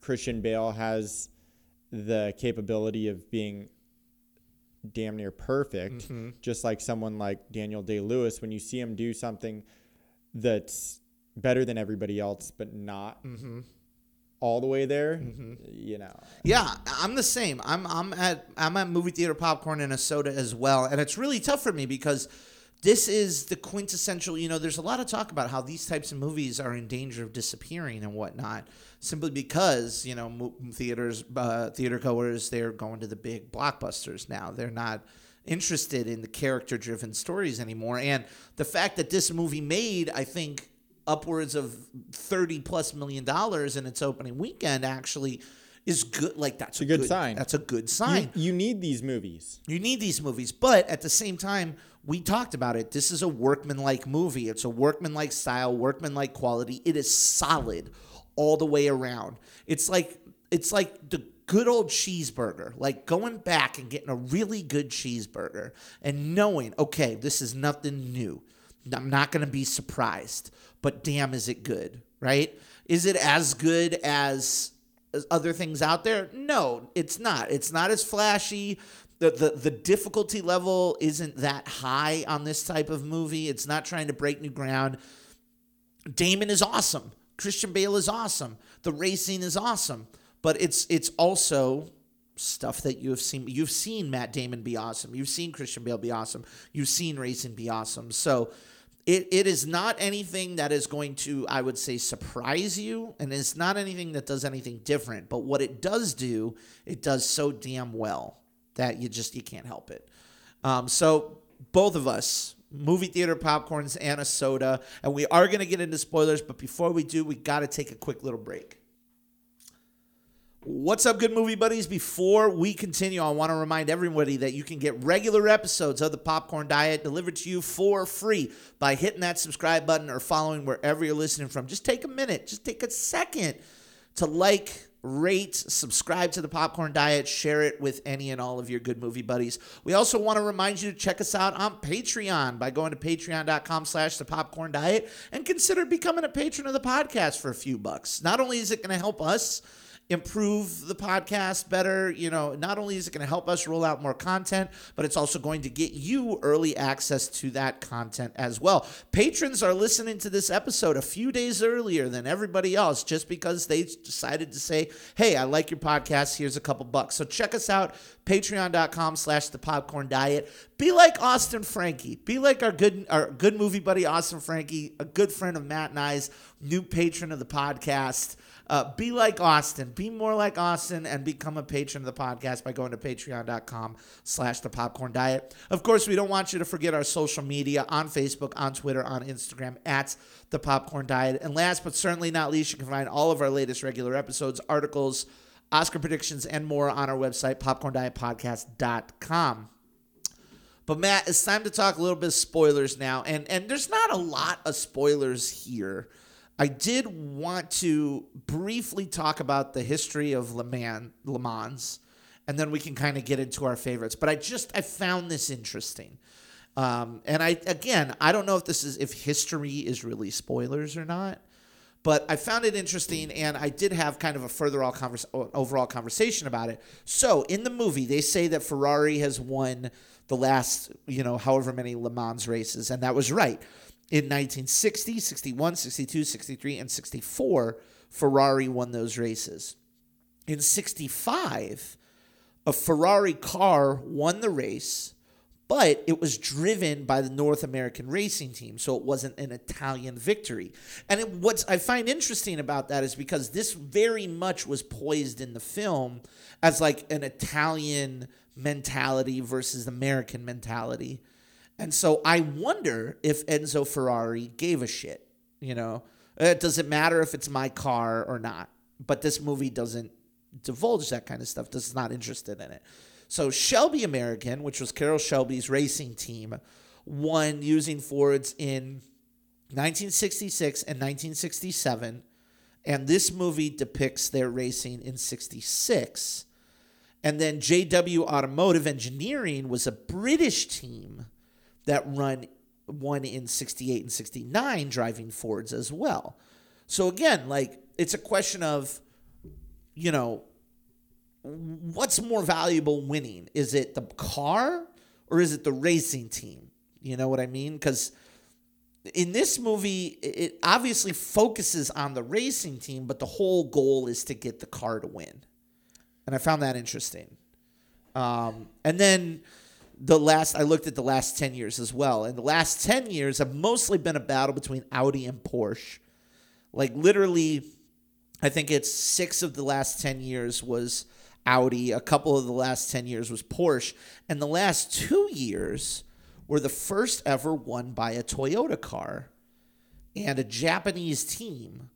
Christian Bale has the capability of being damn near perfect, Mm-hmm. just like someone like Daniel Day Lewis, when you see him do something that's better than everybody else, but not Mm-hmm. all the way there, you know. Yeah, I'm the same. I'm I'm at I'm at movie theater popcorn and a soda as well, and it's really tough for me because this is the quintessential. You know, there's a lot of talk about how these types of movies are in danger of disappearing and whatnot, simply because you know theaters, uh, theater goers, they're going to the big blockbusters now. They're not interested in the character-driven stories anymore, and the fact that this movie made, I think, upwards of 30 plus million dollars in its opening weekend actually is good like that's a good sign. that's a good You, sign you need these movies. you need these movies but at the same time we talked about it this is a workman-like movie it's a workman-like style workman-like quality it is solid all the way around it's like it's like the good old cheeseburger like going back and getting a really good cheeseburger and knowing okay this is nothing new i'm not going to be surprised but damn is it good right is it as good as as other things out there? No, it's not. It's not as flashy. The, the the difficulty level isn't that high on this type of movie. It's not trying to break new ground. Damon is awesome. Christian Bale is awesome. The racing is awesome. But it's it's also stuff that you have seen. You've seen Matt Damon be awesome. You've seen Christian Bale be awesome. You've seen racing be awesome. So it, it is not anything that is going to, I would say, surprise you, and it's not anything that does anything different. But what it does do, it does so damn well that you just you can't help it. Um, so both of us, movie theater popcorns and a soda, and we are going to get into spoilers. But before we do, we got to take a quick little break. What's up, good movie buddies? Before we continue, I want to remind everybody that you can get regular episodes of the Popcorn Diet delivered to you for free by hitting that subscribe button or following wherever you're listening from. Just take a minute, just take a second to like, rate, subscribe to the Popcorn Diet, share it with any and all of your good movie buddies. We also want to remind you to check us out on Patreon by going to patreon.com slash the popcorn diet and consider becoming a patron of the podcast for a few bucks. Not only is it going to help us improve the podcast better. You know, not only is it going to help us roll out more content, but it's also going to get you early access to that content as well. Patrons are listening to this episode a few days earlier than everybody else just because they decided to say, hey, I like your podcast. Here's a couple bucks. So check us out, patreon.com slash the popcorn diet. Be like Austin Frankie. Be like our good our good movie buddy Austin Frankie, a good friend of Matt and I's, new patron of the podcast. Uh, be like Austin. Be more like Austin and become a patron of the podcast by going to patreon.com slash the popcorn diet. Of course, we don't want you to forget our social media on Facebook, on Twitter, on Instagram at the popcorn diet. And last but certainly not least, you can find all of our latest regular episodes, articles, Oscar predictions, and more on our website, popcorndietpodcast.com. But Matt, it's time to talk a little bit of spoilers now, and and there's not a lot of spoilers here. I did want to briefly talk about the history of Le Mans, Le Mans and then we can kind of get into our favorites. But I just I found this interesting, um, and I again I don't know if this is if history is really spoilers or not. But I found it interesting, and I did have kind of a further all overall conversation about it. So in the movie, they say that Ferrari has won the last, you know, however many Le Mans races, and that was right. In 1960, 61, 62, 63, and 64, Ferrari won those races. In 65, a Ferrari car won the race, but it was driven by the North American racing team, so it wasn't an Italian victory. And it, what's I find interesting about that is because this very much was poised in the film as like an Italian mentality versus American mentality. And so I wonder if Enzo Ferrari gave a shit. You know, uh, it doesn't matter if it's my car or not. But this movie doesn't divulge that kind of stuff. Is not interested in it. So Shelby American, which was Carroll Shelby's racing team, won using Fords in 1966 and 1967. And this movie depicts their racing in 66. And then JW Automotive Engineering was a British team that run one in 68 and 69 driving Fords as well. So again, like it's a question of you know what's more valuable winning? Is it the car or is it the racing team? You know what I mean? Cuz in this movie it obviously focuses on the racing team, but the whole goal is to get the car to win. And I found that interesting. Um, and then the last I looked at the last 10 years as well. And the last 10 years have mostly been a battle between Audi and Porsche. Like literally I think it's 6 of the last 10 years was Audi, a couple of the last 10 years was Porsche, and the last 2 years were the first ever won by a Toyota car and a Japanese team.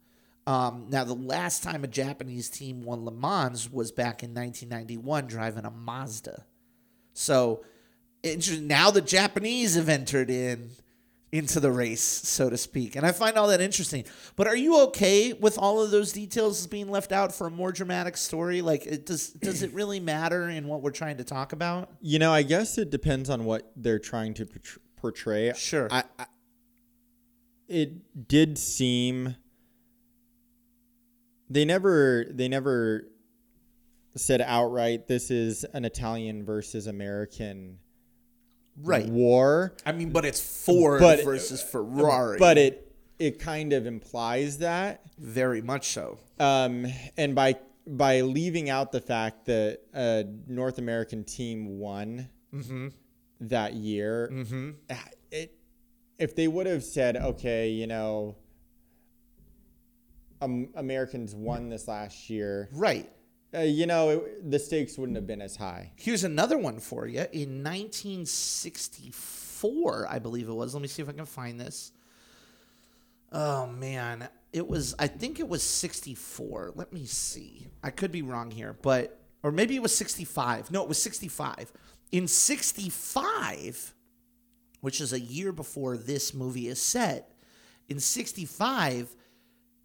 Um, now, the last time a Japanese team won Le Mans was back in 1991 driving a Mazda. So. Now the Japanese have entered in into the race, so to speak, and I find all that interesting. But are you okay with all of those details being left out for a more dramatic story? Like, it does does it really matter in what we're trying to talk about? You know, I guess it depends on what they're trying to portray- portray. Sure. I, I, it did seem they never they never said outright this is an Italian versus American Right. war. I mean, but it's Ford But- versus Ferrari. But it it kind of implies that. very much so. Um, and by by leaving out the fact that a North American team won Mm-hmm. that year, it if they would have said, okay, you know, um, Americans won this last year, Right. Uh, you know, it, the stakes wouldn't have been as high. Here's another one for you. In 1964, I believe it was. Let me see if I can find this. Oh man, it was. I think it was 64. Let me see. I could be wrong here, but or maybe it was 65. No, it was 65. In 65, which is a year before this movie is set, in 65,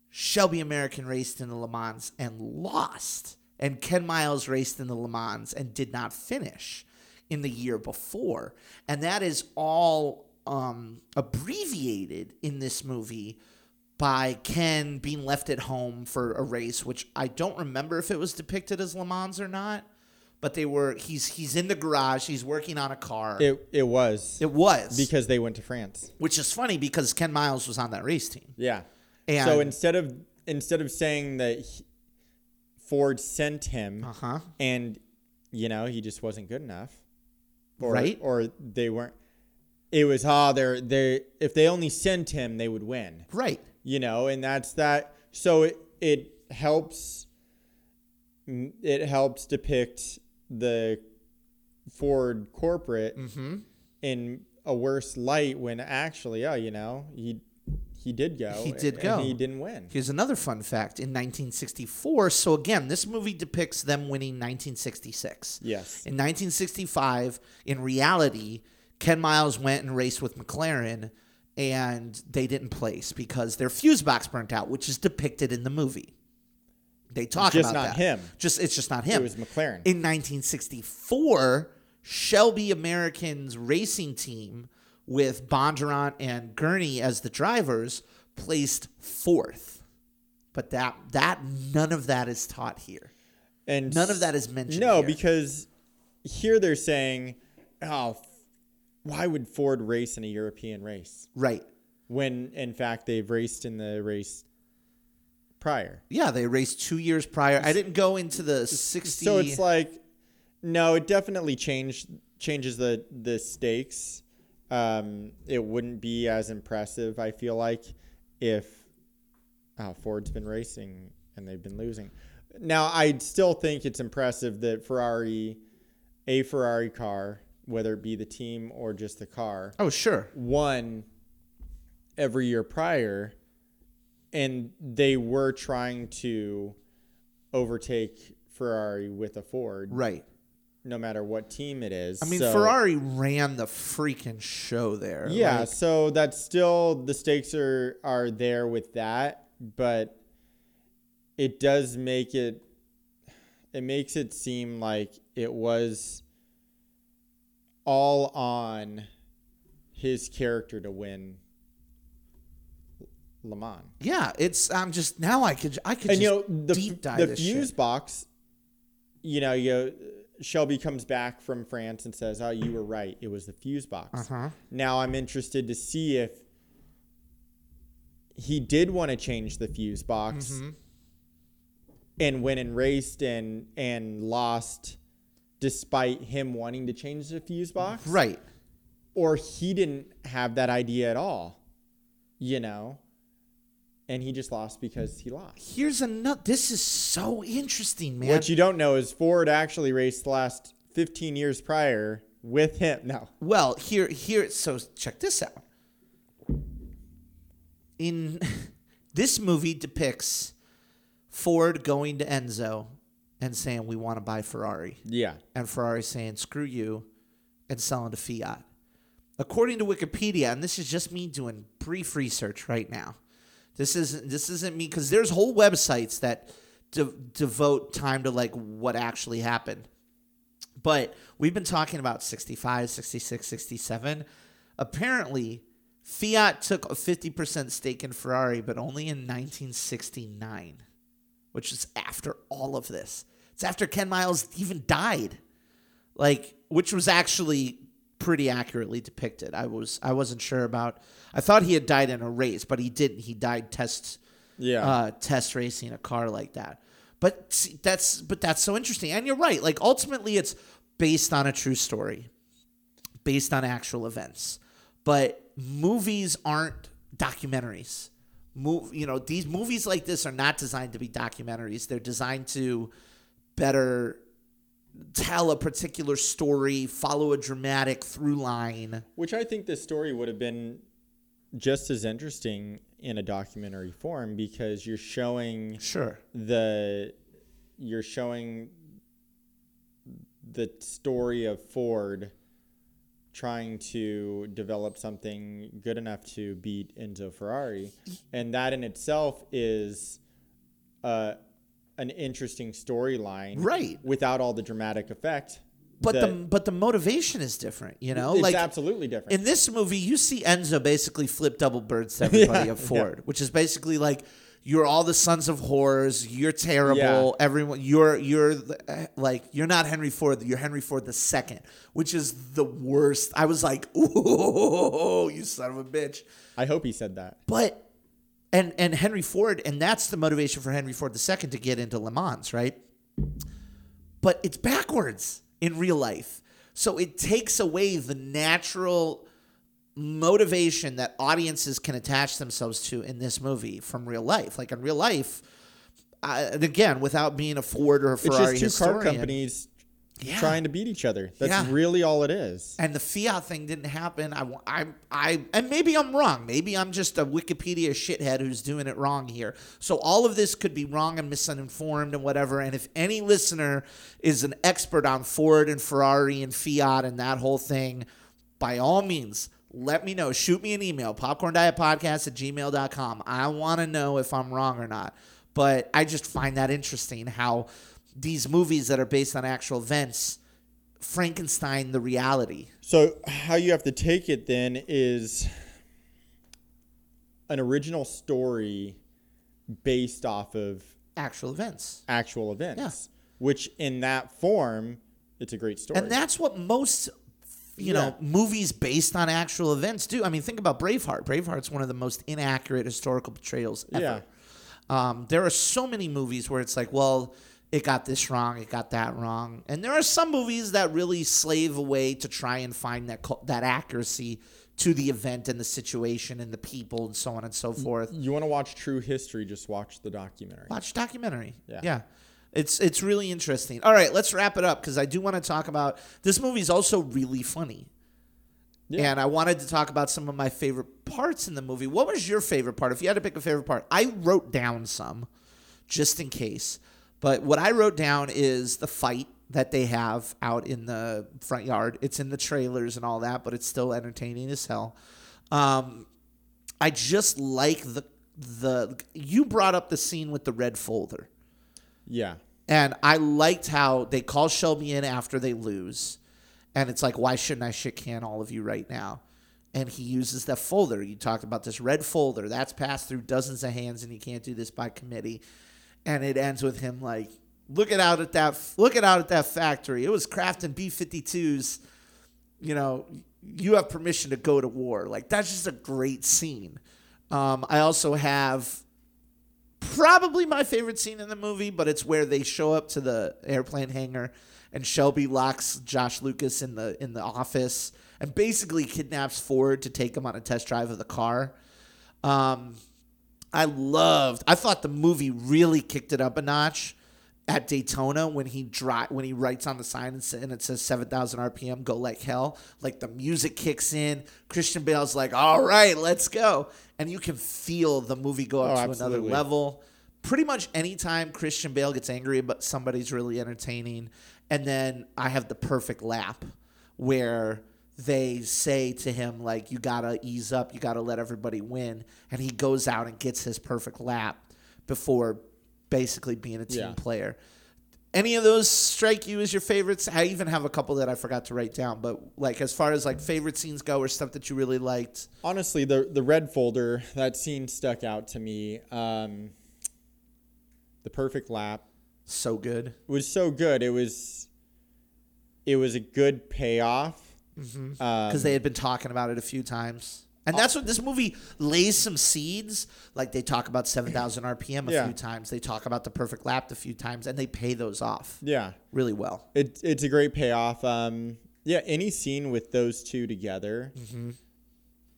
Shelby American raced in the Le Mans and lost. And Ken Miles raced in the Le Mans and did not finish in the year before. And that is all um, abbreviated in this movie by Ken being left at home for a race, which I don't remember if it was depicted as Le Mans or not. But they were he's he's in the garage, he's working on a car. It it was it was because they went to France. which is funny because Ken Miles was on that race team. Yeah. And- so instead of instead of saying that he- Ford sent him, Uh-huh. and you know he just wasn't good enough, or, Right. Or they weren't. It was ah, they're they if they only sent him, they would win. Right. You know, and that's that. So it it helps. It helps depict the Ford corporate Mm-hmm. in a worse light when actually, oh, you know, he he did go. He did and go. he didn't win. Here's another fun fact. In 1964, so again, this movie depicts them winning 1966. Yes. In 1965, in reality, Ken Miles went and raced with McLaren, and they didn't place because their fuse box burnt out, which is depicted in the movie. They talk Just about not that. him. Just it's just not him. It was McLaren. In 1964, Shelby American's racing team with Bondurant and Gurney as the drivers placed fourth. But that that none of that is taught here. And None of that is mentioned No, here. because here they're saying, oh, why would Ford race in a European race Right. when in fact they've raced in the race prior? Yeah, they raced two years prior. I didn't go into the 60. So it's like No, it definitely changed changes the the stakes. Um, it wouldn't be as impressive. I feel like if oh, Ford's been racing and they've been losing. Now, I still think it's impressive that Ferrari, a Ferrari car, whether it be the team or just the car, Oh, sure. won every year prior, and they were trying to overtake Ferrari with a Ford, Right. No matter what team it is. I mean, So- Ferrari ran the freaking show there. Yeah, Like, so that's still the stakes are are there with that, but it does make it it makes it seem like it was all on his character to win Le Mans. yeah. It's I'm just now I could I could And just you know the deep dive the this fuse shit. box, you know, you Shelby comes back from France and says, "Oh, you were right. It was the fuse box." Uh-huh. Now I'm interested to see if he did want to change the fuse box Mm-hmm. and went and raced and and lost despite him wanting to change the fuse box Right. or he didn't have that idea at all you know and he just lost because he lost Here's another. This is so interesting, man. what you don't know is ford actually raced the last 15 years prior with him no Well, here, here. So check this out. In this movie depicts Ford going to Enzo and saying, "We want to buy Ferrari," yeah and Ferrari saying, "Screw you," and selling to Fiat. According to Wikipedia, and this is just me doing brief research right now. This isn't this isn't me because there's whole websites that de- devote time to like what actually happened. But we've been talking about 65, 66, 67. Apparently, Fiat took a 50% stake in Ferrari, but only in 1969, which is after all of this. It's after Ken Miles even died. Like, which was actually pretty accurately depicted. I was I wasn't sure about I thought he had died in a race, but he didn't. He died test yeah uh, test racing a car like that. But see, that's but that's so interesting. And you're right. Like ultimately, it's based on a true story, based on actual events. But movies aren't documentaries. Move, you know, these movies like this are not designed to be documentaries. They're designed to better tell a particular story, follow a dramatic through line. Which I think this story would have been just as interesting in a documentary form because you're showing Sure. the you're showing the story of Ford trying to develop something good enough to beat Enzo Ferrari, and that in itself is uh, an interesting storyline, Right. Without all the dramatic effect, But the but the motivation is different, you know? it's like absolutely different. In this movie, you see Enzo basically flip double birds to everybody Yeah, of Ford, which is basically like you're all the sons of whores. You're terrible. Yeah. Everyone, you're you're eh, like you're not Henry Ford. You're Henry Ford the second, which is the worst. I was like, ooh, you son of a bitch. I hope he said that. But and and Henry Ford, and that's the motivation for Henry Ford II to get into Le Mans, right? But it's backwards in real life. So it takes away the natural motivation that audiences can attach themselves to in this movie from real life. Like in real life, I, and again, without being a Ford or a It's Ferrari just two car historian, companies Yeah. trying to beat each other. That's Yeah. really all it is. and the fiat thing didn't happen. I, I, I, and maybe I'm wrong. Maybe I'm just a Wikipedia shithead who's doing it wrong here. So all of this could be wrong and misinformed and whatever. And if any listener is an expert on Ford and Ferrari and Fiat and that whole thing, by all means, let me know. Shoot me an email, popcorndietpodcast at gmail.com. I want to know if I'm wrong or not. But I just find that interesting how these movies that are based on actual events Frankenstein the reality. So how you have to take it then is an original story based off of Actual events. actual events, which in that form, it's a great story. And that's what most you know, movies based on actual events do. I mean, think about Braveheart. Braveheart's one of the most inaccurate historical portrayals ever. Yeah. Um, there are so many movies where it's like, well, it got this wrong, it got that wrong. And there are some movies that really slave away to try and find that that accuracy to the event and the situation and the people and so on and so forth. You want to watch true history? Just watch the documentary. Watch documentary. Yeah. Yeah. It's it's really interesting. All right, let's wrap it up because I do want to talk about this movie's also really funny. Yeah. And I wanted to talk about some of my favorite parts in the movie. What was your favorite part? If you had to pick a favorite part, I wrote down some just in case. But what I wrote down is the fight that they have out in the front yard. It's in the trailers and all that, but it's still entertaining as hell. Um, I just like the the you brought up the scene with the red folder. Yeah. And I liked how they call Shelby in after they lose. And it's like, why shouldn't I shit can all of you right now? And he uses that folder. You talked about this red folder that's passed through dozens of hands, and you can't do this by committee. And it ends with him like, looking out at that, looking out at that factory. It was crafting B 52s. You know, you have permission to go to war. Like that's just a great scene. Um, I also have probably my favorite scene in the movie, but it's where they show up to the airplane hangar and Shelby locks Josh Lucas in the in the office and basically kidnaps Ford to take him on a test drive of the car. Um, I loved. I thought the movie really kicked it up a notch at Daytona when he dri- when he writes on the sign and, and it says 7,000 RPM, go like hell. Like the music kicks in. Christian Bale's like, all right, let's go. And you can feel the movie go up Oh, to absolutely. another level. Pretty much anytime Christian Bale gets angry about somebody's really entertaining. And then I have the perfect lap where they say to him like you gotta ease up you gotta let everybody win and he goes out and gets his perfect lap before basically being a team Yeah. player any of those strike you as your favorites i even have a couple that i forgot to write down but like as far as like favorite scenes go or stuff that you really liked Honestly, the the red folder that scene stuck out to me. Um, the perfect lap so good It was so good. It was it was a good payoff. Um, because they had been talking about it a few times. And that's what this movie lays some seeds. Like they talk about 7000 rpm a Yeah. few times. They talk about the perfect lap a few times and they pay those off yeah, really well. It, it's a great payoff. Um, yeah, any scene with those two together,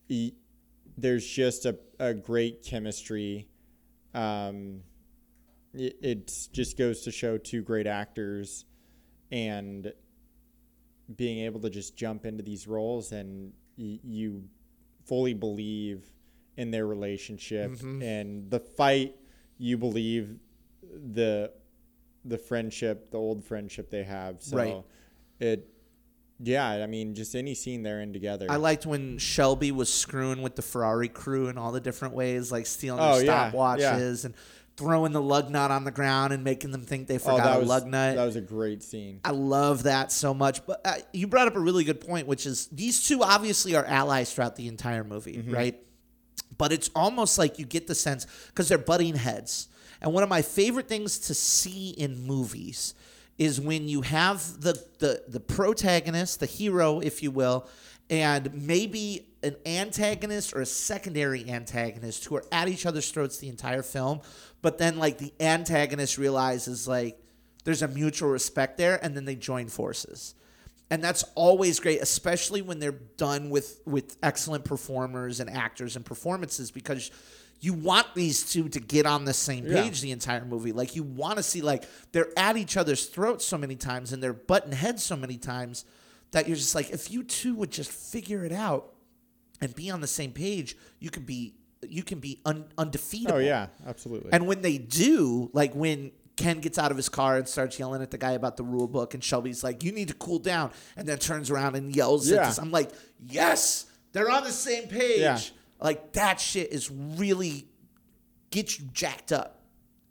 e- there's just a, a great chemistry. Um, it, it just goes to show two great actors and being able to just jump into these roles and y- you fully believe in their relationship mm-hmm. and the fight you believe the the friendship the old friendship they have. So Right. it yeah i mean just any scene they're in together. I liked when Shelby was screwing with the Ferrari crew in all the different ways, like stealing Oh, their yeah, stopwatches and throwing the lug nut on the ground and making them think they oh, forgot a was lug nut. that was a great scene I love that so much. But uh, you brought up a really good point, which is these two obviously are allies throughout the entire movie, Mm-hmm. right? But it's almost like you get the sense because they're butting heads. And one of my favorite things to see in movies is when you have the the the protagonist, the hero, if you will, and maybe an antagonist or a secondary antagonist who are at each other's throats the entire film, but then like the antagonist realizes like there's a mutual respect there and then they join forces and that's always great especially when they're done with with excellent performers and actors and performances because you want these two to get on the same Yeah. page the entire movie like you want to see like they're at each other's throats so many times and they're butting heads so many times that you're just like if you two would just figure it out and be on the same page you could be you can be un, undefeatable oh yeah absolutely and when they do, like when Ken gets out of his car and starts yelling at the guy about the rule book, and Shelby's like, "You need to cool down," and then turns around and yells at Yeah. us. I'm like, "Yes, they're on the same page." Yeah. Like that shit is really gets you jacked up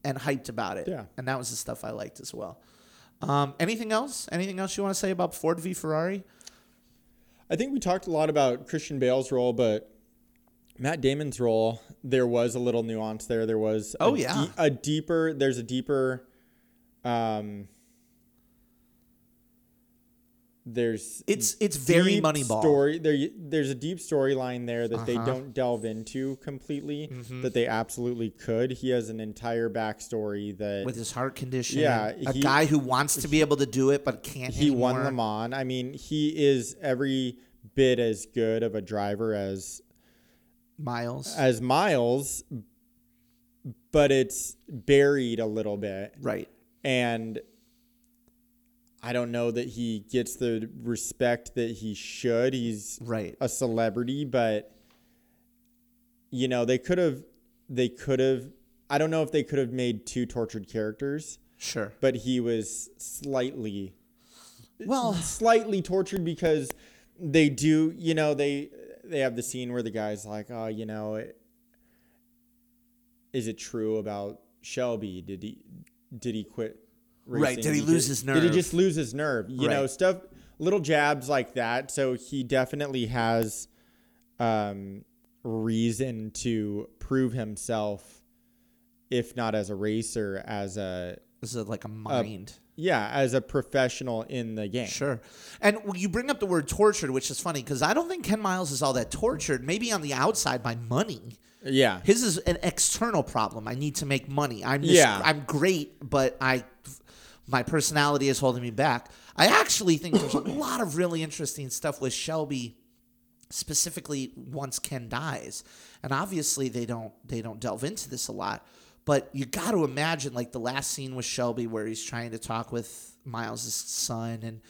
and hyped about it. Yeah. and that was the stuff I liked as well. Um, anything else? Anything else you want to say about Ford v Ferrari? I think we talked a lot about Christian Bale's role, but Matt Damon's role, there was a little nuance there. There was a Oh, yeah. de- a deeper. There's a deeper. Um, there's It's it's very Moneyball. story there there's a deep storyline there that they Uh-huh. don't delve into completely Mm-hmm. that they absolutely could he has an entire backstory that with his heart condition. Yeah, a he- guy who wants to be able to do it but can't. he won anymore. Le Mans. I mean, he is every bit as good of a driver as Miles. as Miles, but it's buried a little bit, right. and I don't know that he gets the respect that he should. He's Right. a celebrity, but you know they could have they could have. I don't know if they could have made two tortured characters, Sure. but he was slightly Well, slightly tortured because they do, you know, they they have the scene where the guy's like, "Oh, you know, it, is it true about Shelby? Did he did he quit Right, did he lose his nerve? Did he just lose his nerve? You know, stuff little jabs like that. So he definitely has um reason to prove himself if not as a racer as a this is like a mind. yeah, as a professional in the game. Sure. And you bring up the word tortured, which is funny because I don't think Ken Miles is all that tortured. Maybe on the outside by money. Yeah. His is an external problem. I need to make money. I'm just, Yeah. I'm great, but I my personality is holding me back. I actually think there's a lot of really interesting stuff with Shelby specifically once Ken dies. And obviously they don't they don't delve into this a lot. But you got to imagine like the last scene with Shelby where he's trying to talk with Miles' son and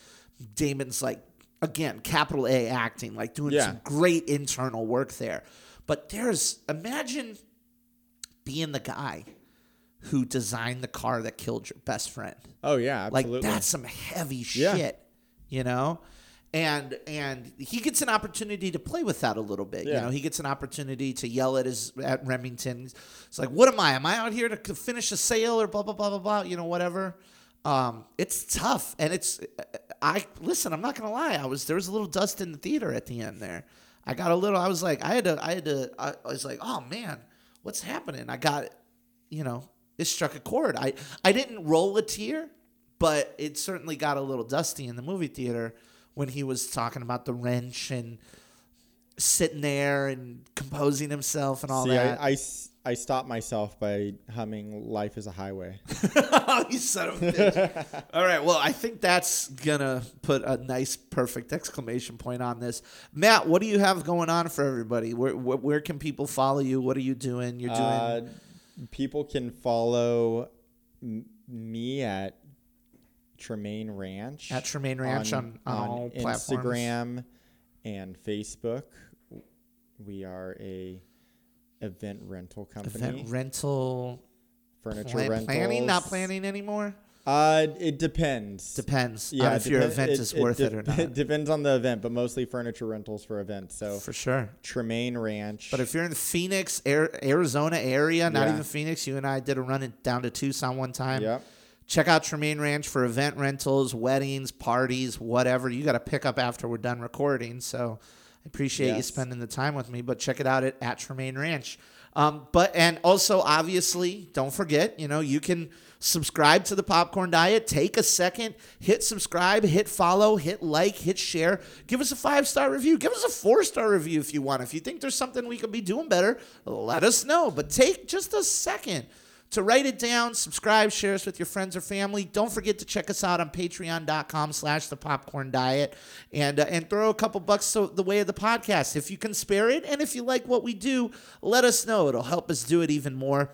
Damon's like again capital A acting like doing Yeah. some great internal work there. But there's imagine being the guy who designed the car that killed your best friend. Oh yeah, absolutely. Like that's some heavy Yeah. shit, you know? And and he gets an opportunity to play with that a little bit. You know, he gets an opportunity to yell at his at Remington. It's like, what am I? Am I out here to finish a sale or blah blah blah blah blah? You know, whatever. Um, it's tough, and it's I listen. I'm not gonna lie. I was there was a little dust in the theater at the end there. I got a little. I was like, I had to. I had to. I, I was like, oh man, what's happening? I got, you know, it struck a chord. I I didn't roll a tear, but it certainly got a little dusty in the movie theater when he was talking about the wrench and sitting there and composing himself and all See, that. I stopped myself by humming "Life Is a Highway." you son of a bitch. All right. Well, I think that's going to put a nice, perfect exclamation point on this. Matt, what do you have going on for everybody? Where, where, where can people follow you? What are you doing? You're doing. Uh, people can follow m- me at Tremaine Ranch At Tremaine Ranch on- on all platforms. Instagram and Facebook. We are a event rental company, event rental. furniture Plan- rentals. planning? Not planning anymore? Uh, it depends. Depends Yeah, on if your event is worth it, or not. It depends on the event, but mostly furniture rentals for events. So For sure. Tremaine Ranch. But if you're in the Phoenix, Ar- Arizona area, not Yeah. even Phoenix, you and I did a run it down to Tucson one time. Yep. Check out Tremaine Ranch for event rentals, weddings, parties, whatever. You got to pick up after we're done recording. So I appreciate you spending the time with me. But check it out at, at Tremaine Ranch. Um, but and also obviously don't forget, you know, you can subscribe to the Popcorn Diet. Take a second, hit subscribe, hit follow, hit like, hit share. Give us a five star review. Give us a four star review if you want. If you think there's something we could be doing better, let us know. But take just a second to write it down, subscribe, share us with your friends or family. Don't forget to check us out on patreon.com slash the popcorn diet and uh, and throw a couple bucks the way of the podcast if you can spare it. And if you like what we do, let us know. It'll help us do it even more.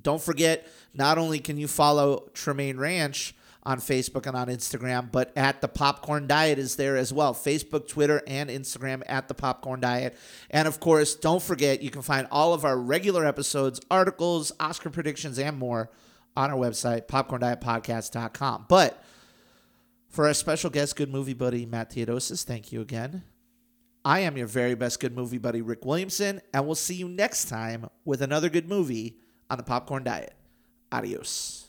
Don't forget, not only can you follow Tremaine Ranch on Facebook and on Instagram, but at the Popcorn Diet is there as well. Facebook, Twitter, and Instagram at the Popcorn Diet. And of course, don't forget, you can find all of our regular episodes, articles, Oscar predictions, and more on our website, popcorndietpodcast.com. But for our special guest, good movie buddy Matt Theodosis, thank you again. I am your very best good movie buddy, Rick Williamson, and we'll see you next time with another good movie on the Popcorn Diet. Adios.